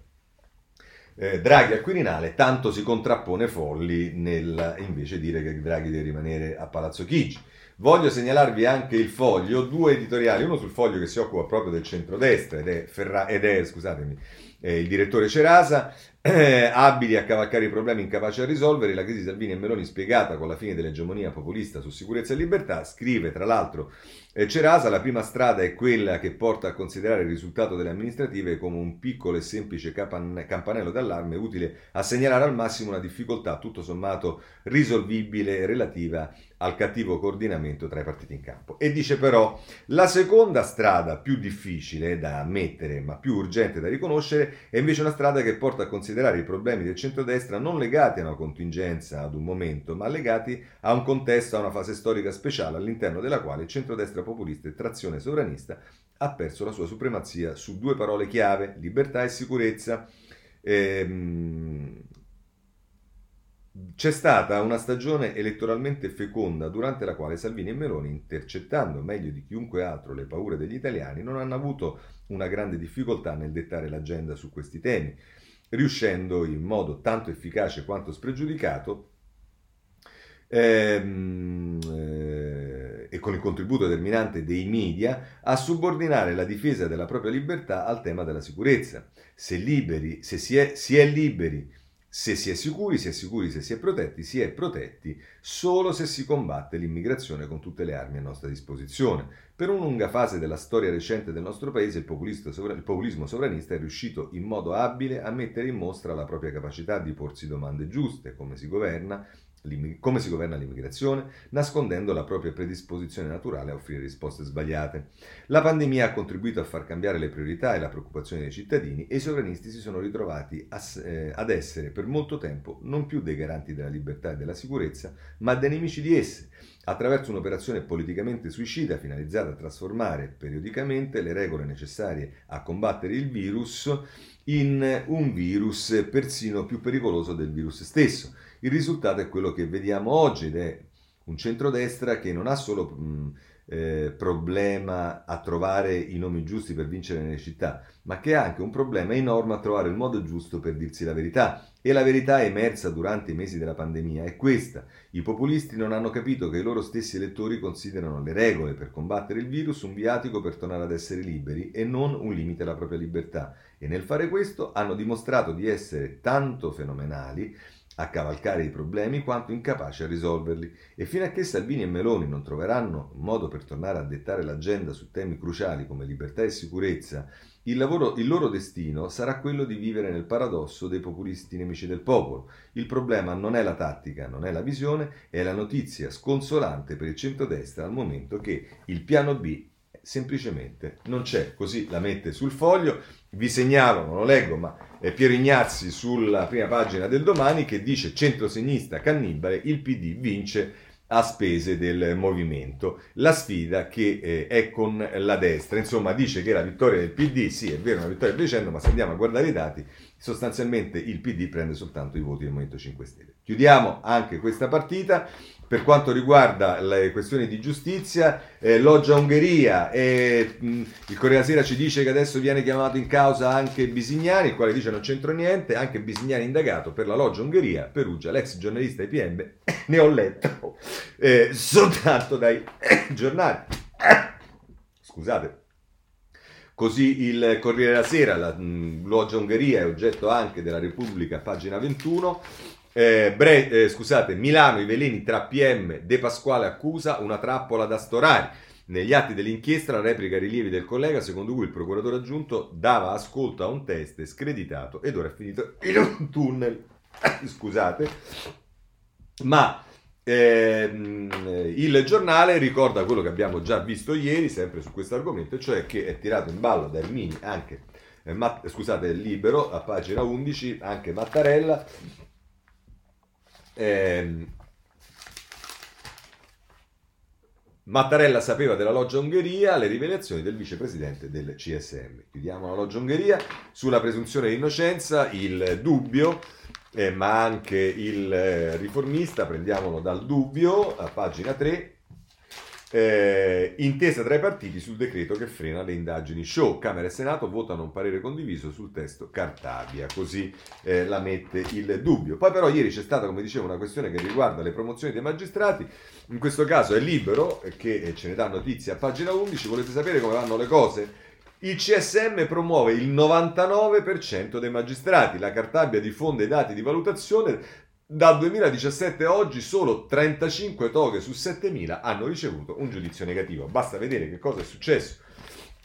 eh, Draghi al Quirinale, tanto si contrappone Folli nel invece dire che Draghi deve rimanere a Palazzo Chigi. Voglio segnalarvi anche il foglio, due editoriali, uno sul foglio che si occupa proprio del centrodestra ed è, Ferra- ed è scusatemi, eh, il direttore Cerasa, eh, abili a cavalcare i problemi, incapaci a risolvere, la crisi Salvini e Meloni spiegata con la fine dell'egemonia populista su sicurezza e libertà, scrive tra l'altro eh, Cerasa, la prima strada è quella che porta a considerare il risultato delle amministrative come un piccolo e semplice capan- campanello d'allarme utile a segnalare al massimo una difficoltà tutto sommato risolvibile relativa al cattivo coordinamento tra i partiti in campo. E dice però la seconda strada più difficile da ammettere ma più urgente da riconoscere è invece una strada che porta a considerare i problemi del centrodestra non legati a una contingenza, ad un momento, ma legati a un contesto, a una fase storica speciale all'interno della quale il centrodestra populista e trazione sovranista ha perso la sua supremazia su due parole chiave, libertà e sicurezza. Ehm, c'è stata una stagione elettoralmente feconda durante la quale Salvini e Meloni, intercettando meglio di chiunque altro le paure degli italiani, non hanno avuto una grande difficoltà nel dettare l'agenda su questi temi, riuscendo in modo tanto efficace quanto spregiudicato ehm, eh, e con il contributo determinante dei media a subordinare la difesa della propria libertà al tema della sicurezza. Se, liberi, se si, è, si è liberi se si è sicuri, si è sicuri, se si è protetti, si è protetti solo se si combatte l'immigrazione con tutte le armi a nostra disposizione. Per una lunga fase della storia recente del nostro paese il, il populismo sovranista è riuscito in modo abile a mettere in mostra la propria capacità di porsi domande giuste, come si governa, come si governa l'immigrazione, nascondendo la propria predisposizione naturale a offrire risposte sbagliate. La pandemia ha contribuito a far cambiare le priorità e la preoccupazione dei cittadini e i sovranisti si sono ritrovati a, eh, ad essere per molto tempo non più dei garanti della libertà e della sicurezza, ma dei nemici di esse, attraverso un'operazione politicamente suicida finalizzata a trasformare periodicamente le regole necessarie a combattere il virus in un virus persino più pericoloso del virus stesso il risultato è quello che vediamo oggi ed è un centrodestra che non ha solo mh, eh, problema a trovare i nomi giusti per vincere nelle città, ma che ha anche un problema enorme a trovare il modo giusto per dirsi la verità. E la verità emersa durante i mesi della pandemia è questa. I populisti non hanno capito che i loro stessi elettori considerano le regole per combattere il virus un viatico per tornare ad essere liberi e non un limite alla propria libertà. E nel fare questo hanno dimostrato di essere tanto fenomenali a cavalcare i problemi quanto incapaci a risolverli e fino a che Salvini e Meloni non troveranno modo per tornare a dettare l'agenda su temi cruciali come libertà e sicurezza, il, lavoro, il loro destino sarà quello di vivere nel paradosso dei populisti nemici del popolo. Il problema non è la tattica, non è la visione, è la notizia sconsolante per il centrodestra al momento che il piano B semplicemente non c'è, così la mette sul foglio. Vi segnalo, non lo leggo, ma è Piero Ignazzi sulla prima pagina del domani che dice centrosinistra cannibale, il PD vince a spese del movimento. La sfida che eh, è con la destra, insomma, dice che la vittoria del PD, sì, è vero, una vittoria decennio, ma se andiamo a guardare i dati, sostanzialmente il PD prende soltanto i voti del Movimento 5 Stelle. Chiudiamo anche questa partita per quanto riguarda le questioni di giustizia, eh, Loggia Ungheria, e, mh, il Corriere Sera ci dice che adesso viene chiamato in causa anche Bisignani, il quale dice non c'entro niente, anche Bisignani indagato per la Loggia Ungheria, Perugia, l'ex giornalista IPM, ne ho letto eh, soltanto dai giornali. Scusate. Così il Corriere della Sera, la mh, Loggia Ungheria è oggetto anche della Repubblica, pagina 21. Eh, Bre- eh, scusate, Milano, i veleni tra PM, De Pasquale accusa una trappola da storare. Negli atti dell'inchiesta la replica rilievi del collega secondo cui il procuratore aggiunto dava ascolto a un test screditato ed ora è finito in un tunnel. scusate. Ma ehm, il giornale ricorda quello che abbiamo già visto ieri, sempre su questo argomento, cioè che è tirato in ballo da Ermini anche, eh, Matt, scusate, libero, a pagina 11, anche Mattarella, eh, Mattarella sapeva della Loggia Ungheria, le rivelazioni del vicepresidente del CSM. Chiudiamo la Loggia Ungheria. Sulla presunzione di innocenza, il dubbio, eh, ma anche il eh, riformista, prendiamolo dal dubbio, a pagina 3. Eh, intesa tra i partiti sul decreto che frena le indagini show. Camera e Senato votano un parere condiviso sul testo Cartabia, così eh, la mette il dubbio. Poi però ieri c'è stata, come dicevo, una questione che riguarda le promozioni dei magistrati, in questo caso è libero, che eh, ce ne dà notizia a pagina 11, volete sapere come vanno le cose? Il CSM promuove il 99% dei magistrati, la Cartabia diffonde i dati di valutazione dal 2017 a oggi solo 35 toghe su 7000 hanno ricevuto un giudizio negativo. Basta vedere che cosa è successo.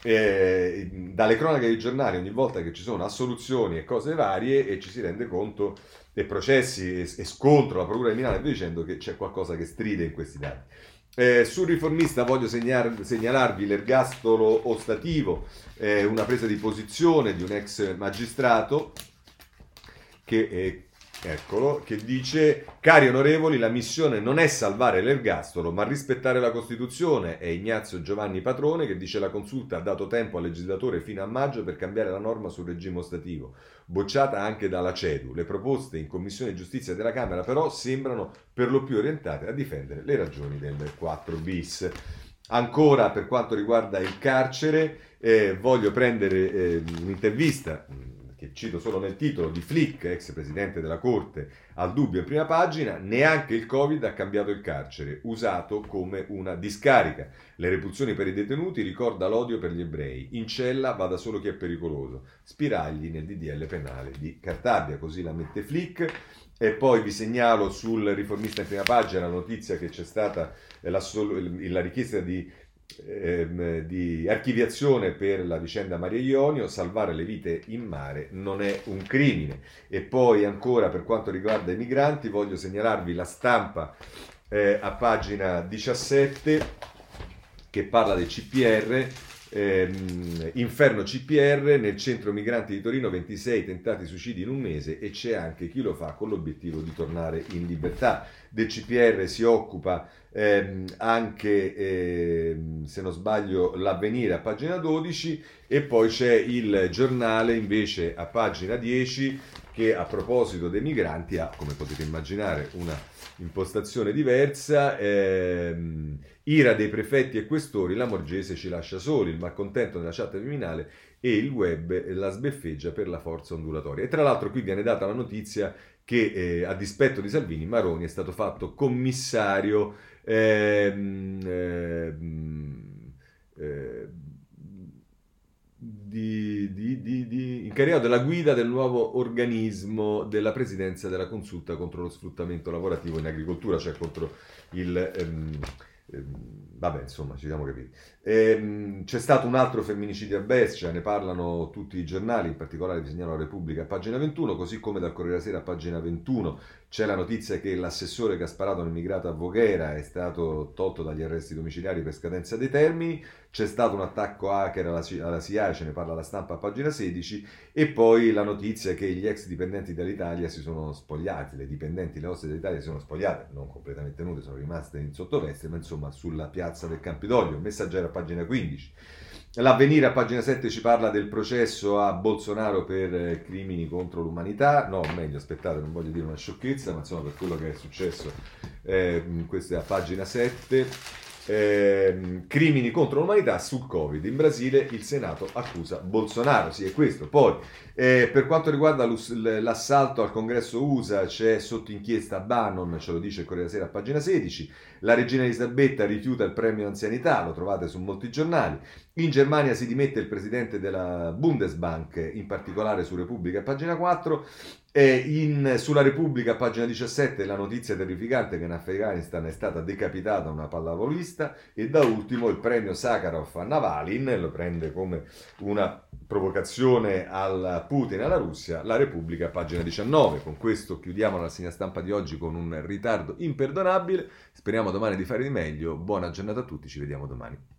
Eh, dalle cronache dei giornali ogni volta che ci sono assoluzioni e cose varie e ci si rende conto e processi e, e scontro la procura di Milano dicendo che c'è qualcosa che stride in questi dati. Eh, sul riformista voglio segnar, segnalarvi l'ergastolo ostativo, eh, una presa di posizione di un ex magistrato che eh, Eccolo, che dice, cari onorevoli, la missione non è salvare l'ergastolo, ma rispettare la Costituzione. È Ignazio Giovanni Patrone che dice la consulta ha dato tempo al legislatore fino a maggio per cambiare la norma sul regime ostativo, bocciata anche dalla CEDU. Le proposte in Commissione Giustizia della Camera però sembrano per lo più orientate a difendere le ragioni del 4 bis. Ancora per quanto riguarda il carcere, eh, voglio prendere eh, un'intervista che cito solo nel titolo, di Flick, ex presidente della Corte, al dubbio in prima pagina, neanche il Covid ha cambiato il carcere, usato come una discarica. Le repulsioni per i detenuti ricorda l'odio per gli ebrei. In cella vada solo chi è pericoloso. Spiragli nel DDL penale di Cartabia, così la mette Flick. E poi vi segnalo sul riformista in prima pagina la notizia che c'è stata la, la richiesta di ehm, di archiviazione per la vicenda Maria Ionio, salvare le vite in mare non è un crimine. E poi ancora per quanto riguarda i migranti voglio segnalarvi la stampa eh, a pagina 17 che parla del CPR ehm, Inferno CPR, nel centro migranti di Torino 26 tentati suicidi in un mese e c'è anche chi lo fa con l'obiettivo di tornare in libertà. Del CPR si occupa ehm, anche, ehm, se non sbaglio, l'avvenire a pagina 12 e poi c'è il giornale invece a pagina 10 che a proposito dei migranti ha, come potete immaginare, una impostazione diversa. Ehm, ira dei prefetti e questori, la Morgese ci lascia soli, il malcontento nella chat criminale e il web la sbeffeggia per la forza ondulatoria. E tra l'altro qui viene data la notizia che eh, a dispetto di Salvini, Maroni è stato fatto commissario ehm, eh, di, di, di, di, incaricato della guida del nuovo organismo della presidenza della consulta contro lo sfruttamento lavorativo in agricoltura, cioè contro il... Ehm, vabbè, insomma, ci siamo capiti. Ehm, c'è stato un altro femminicidio a Brescia, ne parlano tutti i giornali, in particolare vi segnalo la Repubblica a pagina 21, così come dal Corriere della Sera a pagina 21 c'è la notizia che l'assessore che ha sparato un immigrato a Voghera è stato tolto dagli arresti domiciliari per scadenza dei termini, c'è stato un attacco hacker alla, CIA, ce ne parla la stampa a pagina 16, e poi la notizia che gli ex dipendenti dell'Italia si sono spogliati, le dipendenti, le osse dell'Italia si sono spogliate, non completamente nude, sono rimaste in sottoveste, ma insomma sulla piazza del Campidoglio, messaggero a pagina 15. L'avvenire a pagina 7 ci parla del processo a Bolsonaro per eh, crimini contro l'umanità. No, meglio, aspettate, non voglio dire una sciocchezza, ma insomma per quello che è successo, eh, questa è a pagina 7. Eh, crimini contro l'umanità sul Covid. In Brasile il Senato accusa Bolsonaro. Sì, è questo. Poi, eh, per quanto riguarda l'assalto al congresso USA, c'è sotto inchiesta Bannon, ce lo dice il Corriere Sera a pagina 16. La regina Elisabetta rifiuta il premio anzianità, lo trovate su molti giornali. In Germania si dimette il presidente della Bundesbank, in particolare su Repubblica, pagina 4. In, sulla Repubblica, pagina 17, la notizia terrificante che in Afghanistan è stata decapitata una pallavolista. E da ultimo il premio Sakharov a Navalin, lo prende come una provocazione al Putin e alla Russia. La Repubblica, pagina 19. Con questo chiudiamo la segna stampa di oggi con un ritardo imperdonabile. Speriamo domani di fare di meglio. Buona giornata a tutti, ci vediamo domani.